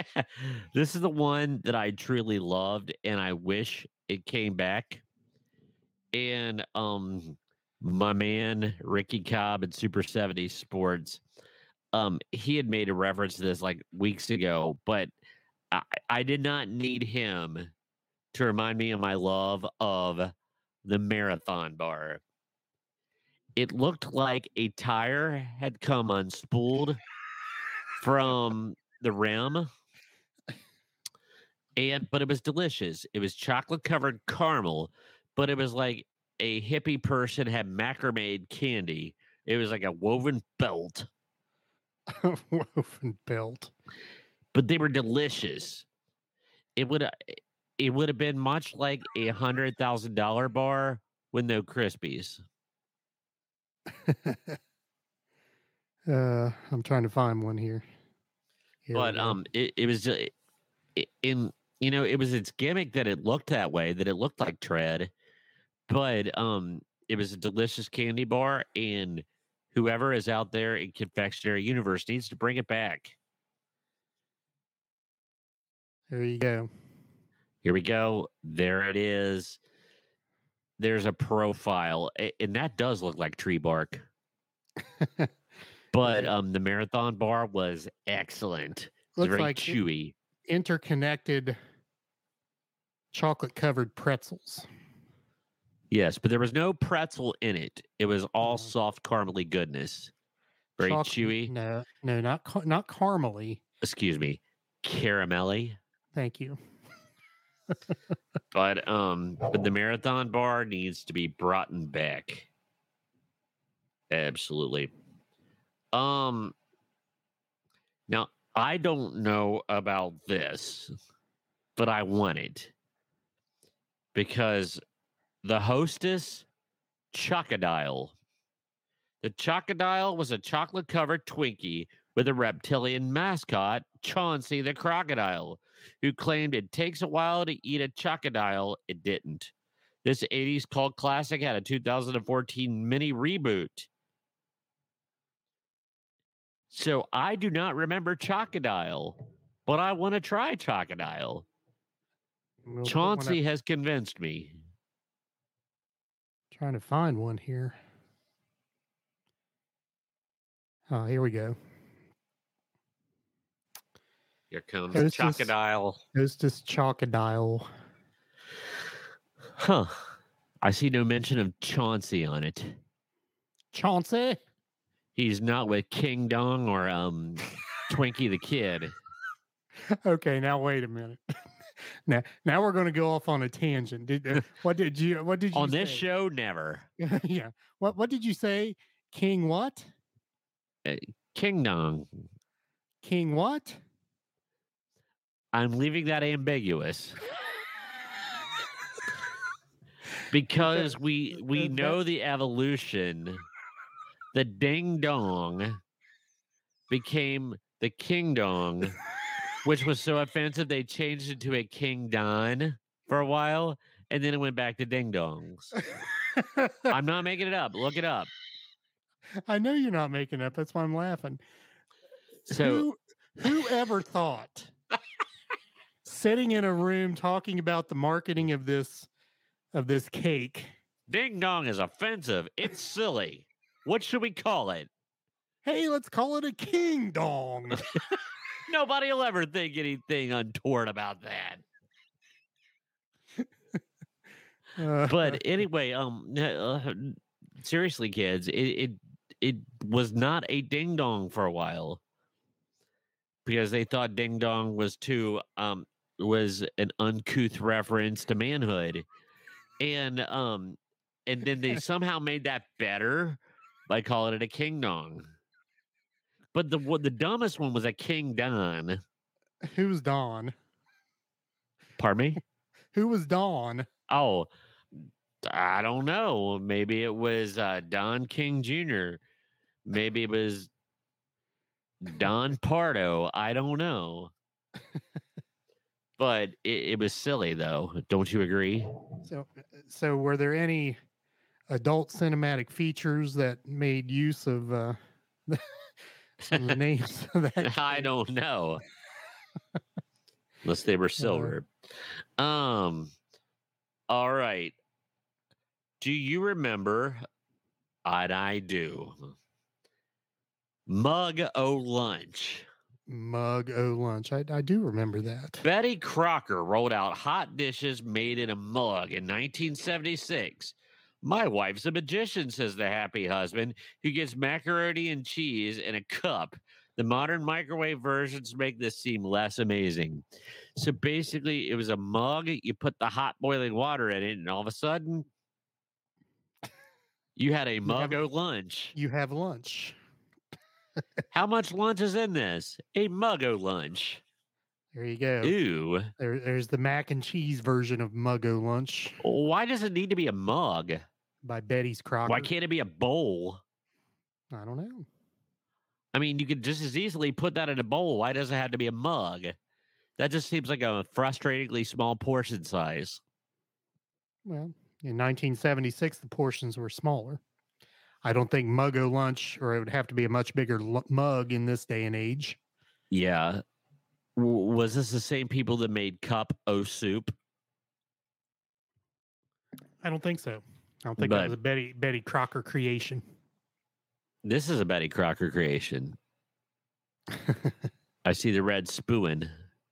this is the one that I truly loved, and I wish it came back. And um, my man Ricky Cobb at Super 70 Sports, um, he had made a reference to this like weeks ago, but I, I did not need him to remind me of my love of the marathon bar. It looked like a tire had come unspooled from the rim. And but it was delicious. It was chocolate covered caramel, but it was like a hippie person had macrame candy. It was like a woven belt,
Woven belt.
but they were delicious. It would it would have been much like a hundred thousand dollar bar with no crispies.
uh, I'm trying to find one here. Here
but um it, it was just in you know it was its gimmick that it looked that way that it looked like tread but um it was a delicious candy bar and whoever is out there in confectionery universe needs to bring it back
there you go.
here we go there it is there's a profile and that does look like tree bark but um the marathon bar was excellent
Looks
very
like
chewy
interconnected chocolate covered pretzels.
Yes, but there was no pretzel in it. It was all
Mhm.
soft caramely goodness. Very
Choc-
chewy.
No, no, not not caramely.
Excuse me, caramelly.
Thank you.
But um, but the marathon bar needs to be brought back. Absolutely. Um. Now I don't know about this, but I want it because the hostess Chocodile. The Chocodile was a chocolate covered Twinkie with a reptilian mascot, Chauncey the crocodile, who claimed it takes a while to eat a Chocodile. It didn't. This 80s cult classic had a 2014 mini reboot. So I do not remember Chocodile, but I want to try Chocodile.
We'll up-
Chauncey has convinced me.
Trying to find one here. Oh, here we go.
Here comes
Hostess-
Chocodile.
Hostess Chocodile.
Huh. I see no mention of Chauncey on it.
Chauncey.
He's not with King Dong or um Twinkie the Kid.
Okay, now wait a minute. now, now we're going to go off on a tangent. Did uh, what did you what did you
On this
say?
show, never.
yeah. What what did you say? King what?
King Dong.
King what?
I'm leaving that ambiguous. because we we know the evolution. The ding dong became the king dong, which was so offensive they changed it to a king don for a while, and then it went back to ding dongs. I'm not making it up. Look it up.
I know you're not making it up. That's why I'm laughing.
So
Who, whoever thought sitting in a room talking about the marketing of this of this cake?
ding dong is offensive. It's silly. What should we call it?
Hey, let's call it a king dong.
Nobody will ever think anything untoward about that.
Uh,
but anyway, um, uh, seriously, kids, it, it it was not a ding dong for a while because they thought ding dong was too um was an uncouth reference to manhood, and um, and then they somehow made that better by calling it a king dong. But the what the dumbest one was a king don.
who's Don?
Pardon me.
Who was Don?
Oh, I don't know. Maybe it was uh, Don King Jr. Maybe it was Don Pardo. I don't know. but it, it was silly, though. Don't you agree?
So, so were there any adult cinematic features that made use of uh, some of the names of that?
I don't know. Unless they were silver. Um. All right. Do you remember? And I do. Mug O Lunch.
Mug O Lunch. I, I do remember that.
Betty Crocker rolled out hot dishes made in a mug in 1976. My wife's a magician, says the happy husband, who gets macaroni and cheese in a cup. The modern microwave versions make this seem less amazing. So basically, it was a mug. You put the hot boiling water in it, and all of a sudden, you had a mug o lunch.
You have lunch.
How much lunch is in this? A mug o lunch.
There you go.
Ooh.
There, there's the mac and cheese version of Mug O Lunch
Why does it need to be a mug?
by Betty's Crocker.
Why can't it be a bowl?
I don't know.
I mean, you could just as easily put that in a bowl. Why does it have to be a mug? That just seems like a frustratingly small portion size.
Well, in 1976, the portions were smaller. I don't think Mug O Lunch, or it would have to be a much bigger lu- mug in this day and age.
Yeah. W- was this the same people that made cup o soup?
I don't think so. I don't think
But-
that was a Betty Betty Crocker creation.
This is a Betty Crocker creation. I see the red spoon.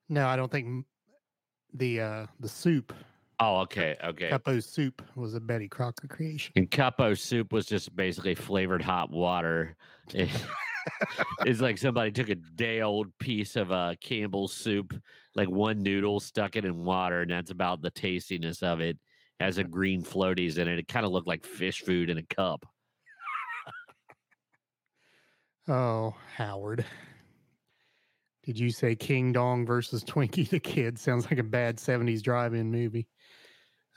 no, I don't think the uh, the soup,
Oh, okay, okay.
Cup o soup, was a Betty Crocker creation.
And cup o soup was just basically flavored hot water. It's like somebody took a day old piece of uh, Campbell's soup, like one noodle, stuck it in water, and that's about the tastiness of it. Has a green floaties in it. It kind of looked like fish food in a cup.
Oh, Howard. Did you say King Dong versus Twinkie the Kid? Sounds like a bad 70s drive-in movie.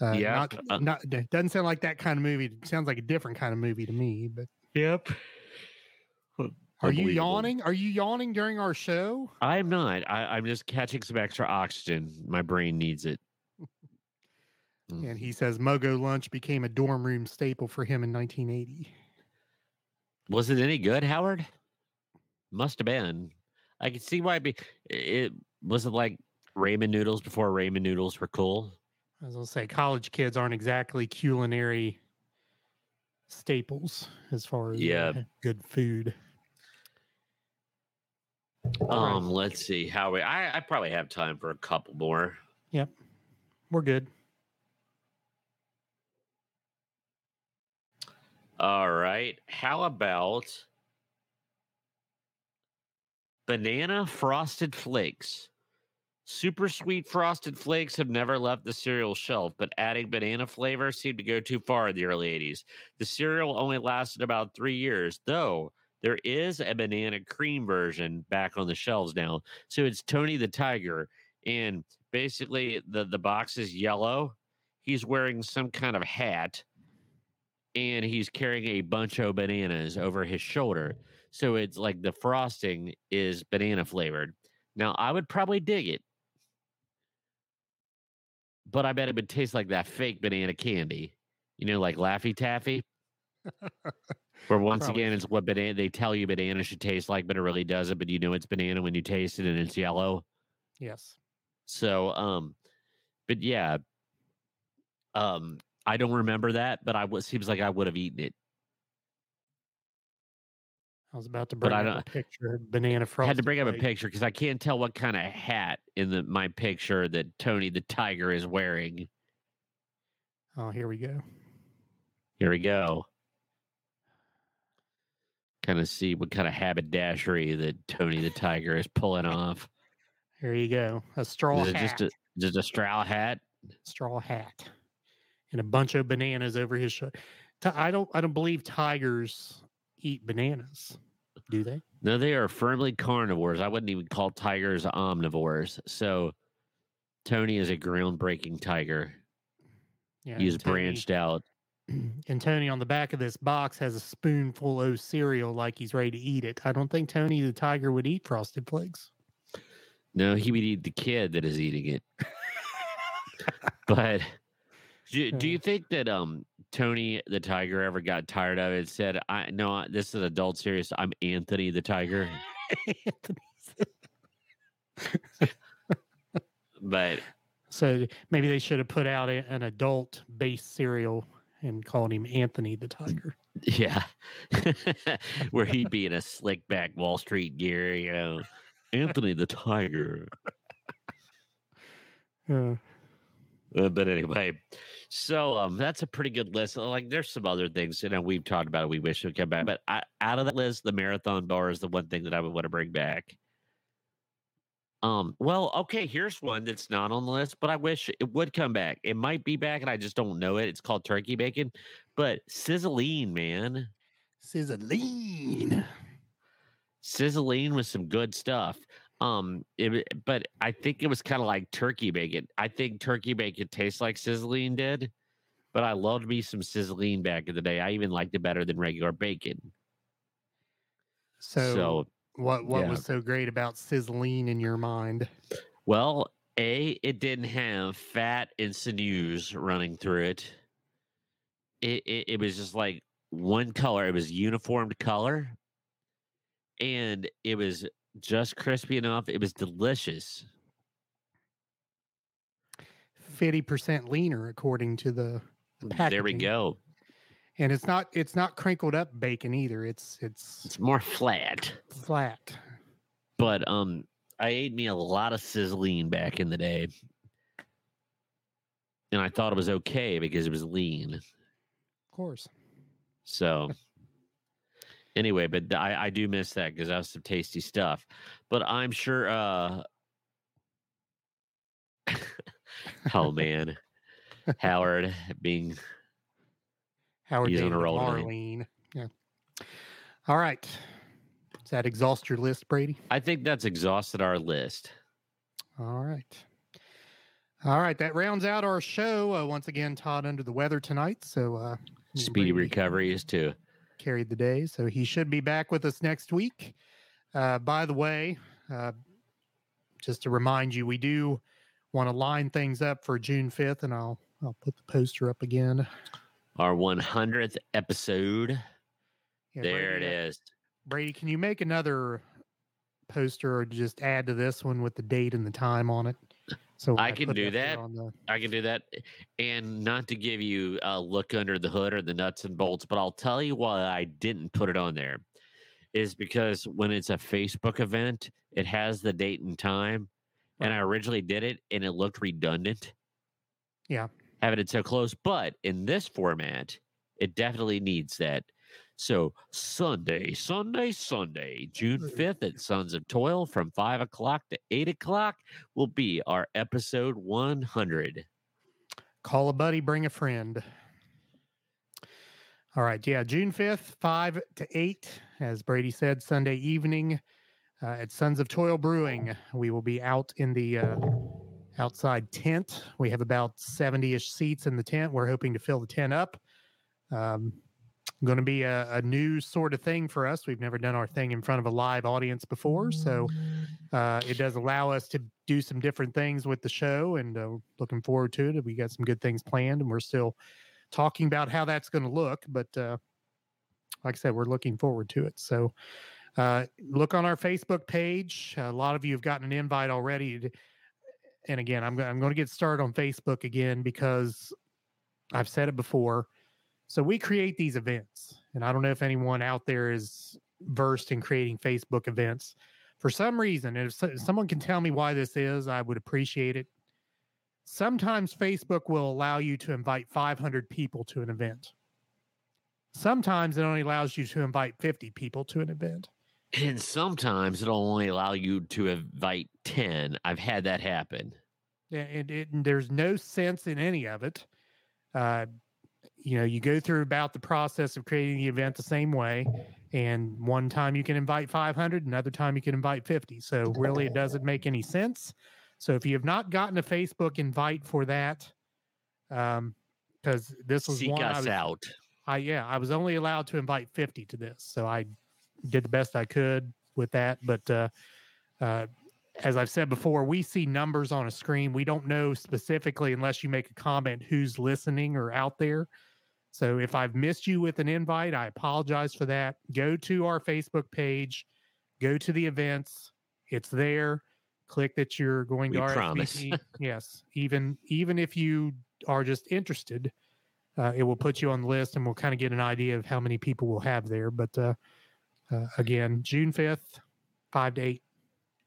Uh,
Yeah,
Not,
uh,
not, doesn't sound like that kind of movie. It sounds like a different kind of movie to me. But
Yep.
are you yawning? Are you yawning during our show?
I'm not. I, I'm just catching some extra oxygen. My brain needs it. Mm.
And he says Mug O Lunch became a dorm room staple for him in 1980.
Was it any good, Howard? Must have been. I can see why. It, be, it was it like ramen noodles before ramen noodles were cool.
As I'll say, college kids aren't exactly culinary staples as far as
Yeah.
good food. Right.
Um, let's see how we. I I probably have time for a couple more.
Yep, we're good.
All right. How about banana frosted flakes? Super sweet frosted flakes have never left the cereal shelf, but adding banana flavor seemed to go too far in the early 80s. The cereal only lasted about three years, though there is a banana cream version back on the shelves now. So it's Tony the Tiger, and basically the, the box is yellow. He's wearing some kind of hat and he's carrying a bunch of bananas over his shoulder. So it's like the frosting is banana flavored. Now I would probably dig it, but I bet it would taste like that fake banana candy, you know, like Laffy Taffy. Where once
Probably.
again, it's what banana they tell you banana should taste like, but it really doesn't. But you know it's banana when you taste it and it's yellow.
Yes.
So, um, but yeah, um, I don't remember that, but I was seems like I would have eaten it.
I was about to
But
bring
I
up a picture of banana
I
frosted.
had to bring up a picture because I can't tell what kind of hat in the my picture that Tony the Tiger is wearing.
Oh, here we go.
Here we go. Kind of see what kind of haberdashery that Tony the Tiger is pulling off.
Here you go. A straw
Is it
hat.
just a just a straw hat?
straw hat and a bunch of bananas over his shoulder. I don't I don't believe tigers eat bananas. Do they?
No, they are firmly carnivores. I wouldn't even call tigers omnivores. So Tony is a groundbreaking tiger.
Yeah.
He's
Tony-
branched out.
And Tony on the back of this box has a spoonful of cereal like he's ready to eat it. I don't think Tony the tiger would eat frosted flakes.
No, he would eat the kid that is eating it. but do, do you think that um Tony the tiger ever got tired of it? Said, "I no, this is adult serious. I'm Anthony the tiger." But
so maybe they should have put out a, an adult based cereal and called him Anthony the tiger.
yeah, where he'd be in a slick back Wall Street gear, you know, Anthony the tiger.
Uh,
Uh, but anyway, so um, that's a pretty good list. Like, there's some other things, you know, we've talked about. It, we wish would come back, but I, out of that list, the marathon bar is the one thing that I would want to bring back. Um, well, okay, here's one that's not on the list, but I wish it would come back. It might be back, and I just don't know it. It's called turkey bacon, but Sizzlean, man,
Sizzlean.
Sizzlean with some good stuff. Um, it, but I think it was kind of like turkey bacon. I think turkey bacon tastes like Sizzlean did, but I loved me some Sizzlean back in the day. I even liked it better than regular bacon.
So,
so
what what
yeah.
was so great about Sizzlean in your mind?
Well, A, it didn't have fat and sinews running through it. It, it. it was just like one color. It was uniformed color. And it was just crispy enough. It was delicious.
Fifty percent leaner, according to the, the
There we go.
And it's not it's not crinkled up bacon either. It's it's
It's more flat.
flat.
But um I ate me a lot of Sizzlean back in the day. And I thought it was okay because it was lean.
Of course.
So anyway, but I, I do miss that because that was some tasty stuff. But I'm sure uh oh man. Howard being
Howard
He's on a roll tonight.
Marlene. Yeah. All right. Does that exhaust your list, Brady?
I think that's exhausted our list.
All right. All right. That rounds out our show. Uh, once again, Todd under the weather tonight. So uh,
Speedy
Brady
recovery is too.
Carried the day. So he should be back with us next week. Uh, by the way, uh, just to remind you, we do want to line things up for June 5th, and I'll I'll put the poster up again.
Our 100th episode.
Yeah,
there it
Brady, uh,
is.
Brady, can you make another poster or just add to this one with the date and the time on it? So
I
I
can do that.
the-
I can do that. And not to give you a look under the hood or the nuts and bolts, but I'll tell you why I didn't put it on there is because when it's a Facebook event, it has the date and time. And I originally did it and it looked redundant.
Yeah.
Having it so close. But in this format, it definitely needs that. So Sunday, Sunday, Sunday, June 5th at Sons of Toil from 5 o'clock to 8 o'clock will be our episode 100.
Call a buddy, bring a friend. All right. Yeah. June 5th, 5 to 8, as Brady said, Sunday evening uh, at Sons of Toil Brewing. We will be out in the uh, outside tent. We have about 70 ish seats in the tent. We're hoping to fill the tent up. Um, going to be a, a new sort of thing for us. We've never done our thing in front of a live audience before. So uh, it does allow us to do some different things with the show and uh, looking forward to it. We got some good things planned and we're still talking about how that's going to look. But uh, like I said, we're looking forward to it. So uh, look on our Facebook page. A lot of you have gotten an invite already. to- And again, I'm, I'm going to get started on Facebook again because I've said it before. So we create these events. And I don't know if anyone out there is versed in creating Facebook events for some reason, and if so- someone can tell me why this is, I would appreciate it. Sometimes Facebook will allow you to invite 500 people to an event. Sometimes it only allows you to invite 50 people to an event.
And sometimes it'll only allow you to invite 10. I've had that happen.
And, it, and there's no sense in any of it. Uh, you know, you go through about the process of creating the event the same way, and one time you can invite 500, another time you can invite 50. So really, it doesn't make any sense. So if you have not gotten a Facebook invite for that, um, because this was
Seek
one I was,
out.
I yeah, I was only allowed to invite 50 to this. So I did the best I could with that. But uh, uh, as I've said before, we see numbers on a screen. We don't know specifically unless you make a comment who's listening or out there. So if I've missed you with an invite, I apologize for that. Go to our Facebook page, go to the events. It's there. Click that you're going
We
to
promise.
RSVP. yes, even even if you are just interested, uh, it will put you on the list, and we'll kind of get an idea of how many people we'll have there. But uh, uh, again, June fifth, five to eight.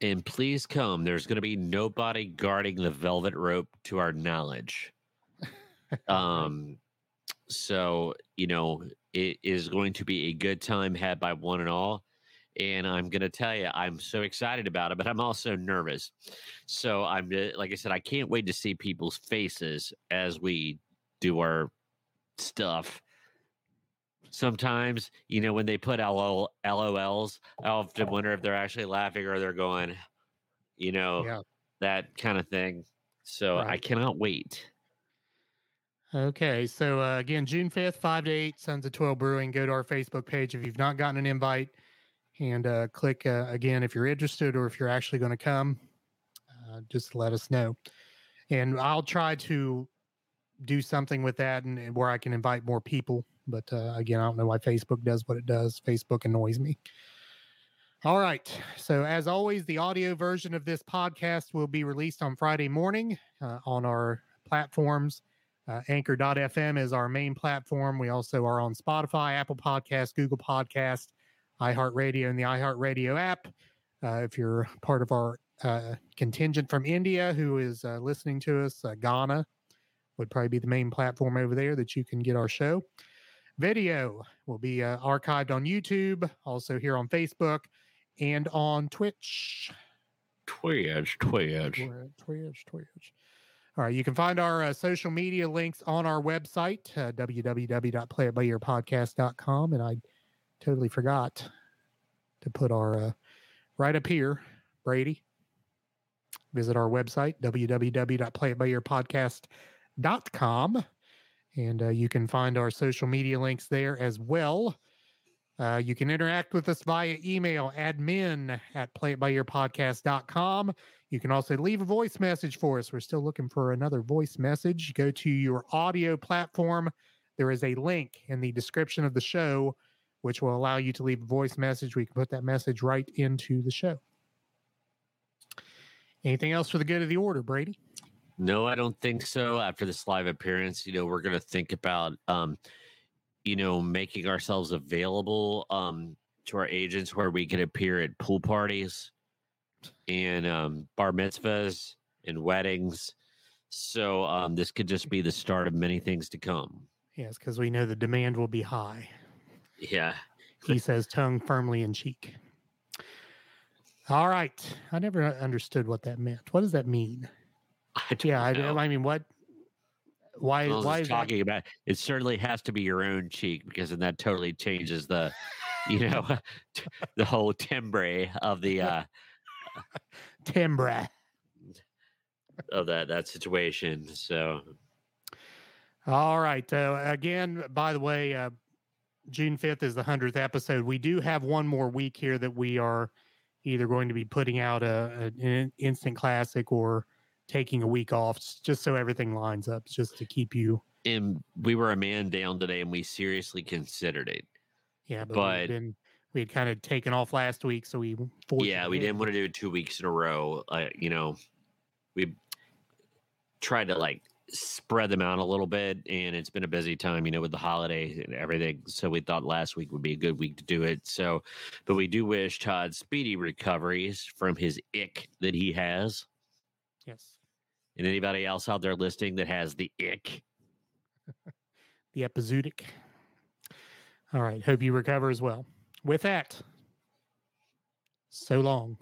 And please come. There's going to be nobody guarding the velvet rope to our knowledge. Um, so, you know, it is going to be a good time had by one and all. And I'm going to tell you, I'm so excited about it, but I'm also nervous. So, I'm uh, like I said, I can't wait to see people's faces as we do our stuff. Sometimes, you know, when they put LOL, LOLs, I often wonder if they're actually laughing or they're going, you know,
Yeah.
that kind of thing. So, I cannot wait.
Okay, so uh, again, June fifth, five to eight, Sons of Toil Brewing. Go to our Facebook page if you've not gotten an invite, and uh, click uh, again if you're interested or if you're actually going to come. Uh, just let us know, and I'll try to do something with that and, and where I can invite more people. But uh, again, I don't know why Facebook does what it does. Facebook annoys me. All right. So, as always, the audio version of this podcast will be released on Friday morning uh, on our platforms. Uh, Anchor.fm is our main platform. We also are on Spotify, Apple Podcast, Google Podcast, iHeartRadio, and the iHeartRadio app. Uh, if you're part of our uh, contingent from India who is uh, listening to us, uh, Gaana would probably be the main platform over there that you can get our show. Video will be uh, archived on YouTube, also here on Facebook, and on Twitch.
Twitch, Twitch.
Twitch, Twitch, Twitch. All right, you can find our uh, social media links on our website, uh, www.playitbyearpodcast.com. And I totally forgot to put our uh, right up here, Brady. Visit our website, www.playitbyearpodcast.com. And uh, you can find our social media links there as well. Uh, you can interact with us via email, admin at playitbyearpodcast.com. You can also leave a voice message for us. We're still looking for another voice message. Go to your audio platform. There is a link in the description of the show, which will allow you to leave a voice message. We can put that message right into the show. Anything else for the good of the order, Brady?
No, I don't think so. After this live appearance, you know, we're going to think about, um, you know, making ourselves available um, to our agents where we can appear at pool parties and um, bar mitzvahs and weddings. So um, this could just be the start of many things to come.
Yes, because we know the demand will be high.
Yeah.
He says, tongue firmly in cheek. All right. I never understood what that meant. What does that mean?
I
Yeah, I. I mean, what? Why?
Was
why is that-
talking about it certainly has to be your own cheek because then that totally changes the you know the whole timbre of the uh
timbre?
of that that situation so
All right. Uh, again, by the way, uh, June 5th is the 100th episode. We do have one more week here that we are either going to be putting out a, a- an instant classic or taking a week off just so everything lines up, just to keep you.
and we were a man down today and we seriously considered it
Yeah, but,
But-
been, we had kind of taken off last week. So we,
yeah we didn't want to do it two weeks in a row uh, you know we tried to like spread them out a little bit and it's been a busy time you know with the holiday and everything so we thought last week would be a good week to do it so but we do wish todd speedy recoveries from his ick that he has
Yes.
and anybody else out there listening that has the ick
the epizootic. All right. Hope you recover as well. With that, so long.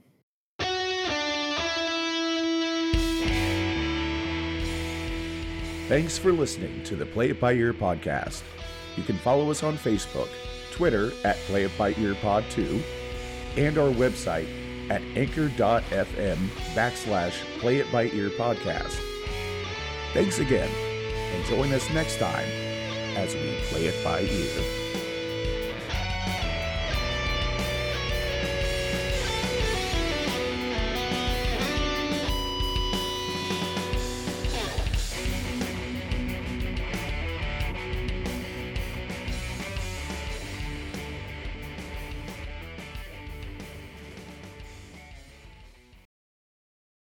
Thanks for listening to the Play It By Ear podcast. You can follow us on Facebook, Twitter at Play It By Ear Pod 2, and our website at anchor.fm backslash Play It By Ear podcast. Thanks again, and join us next time as we play it by ear.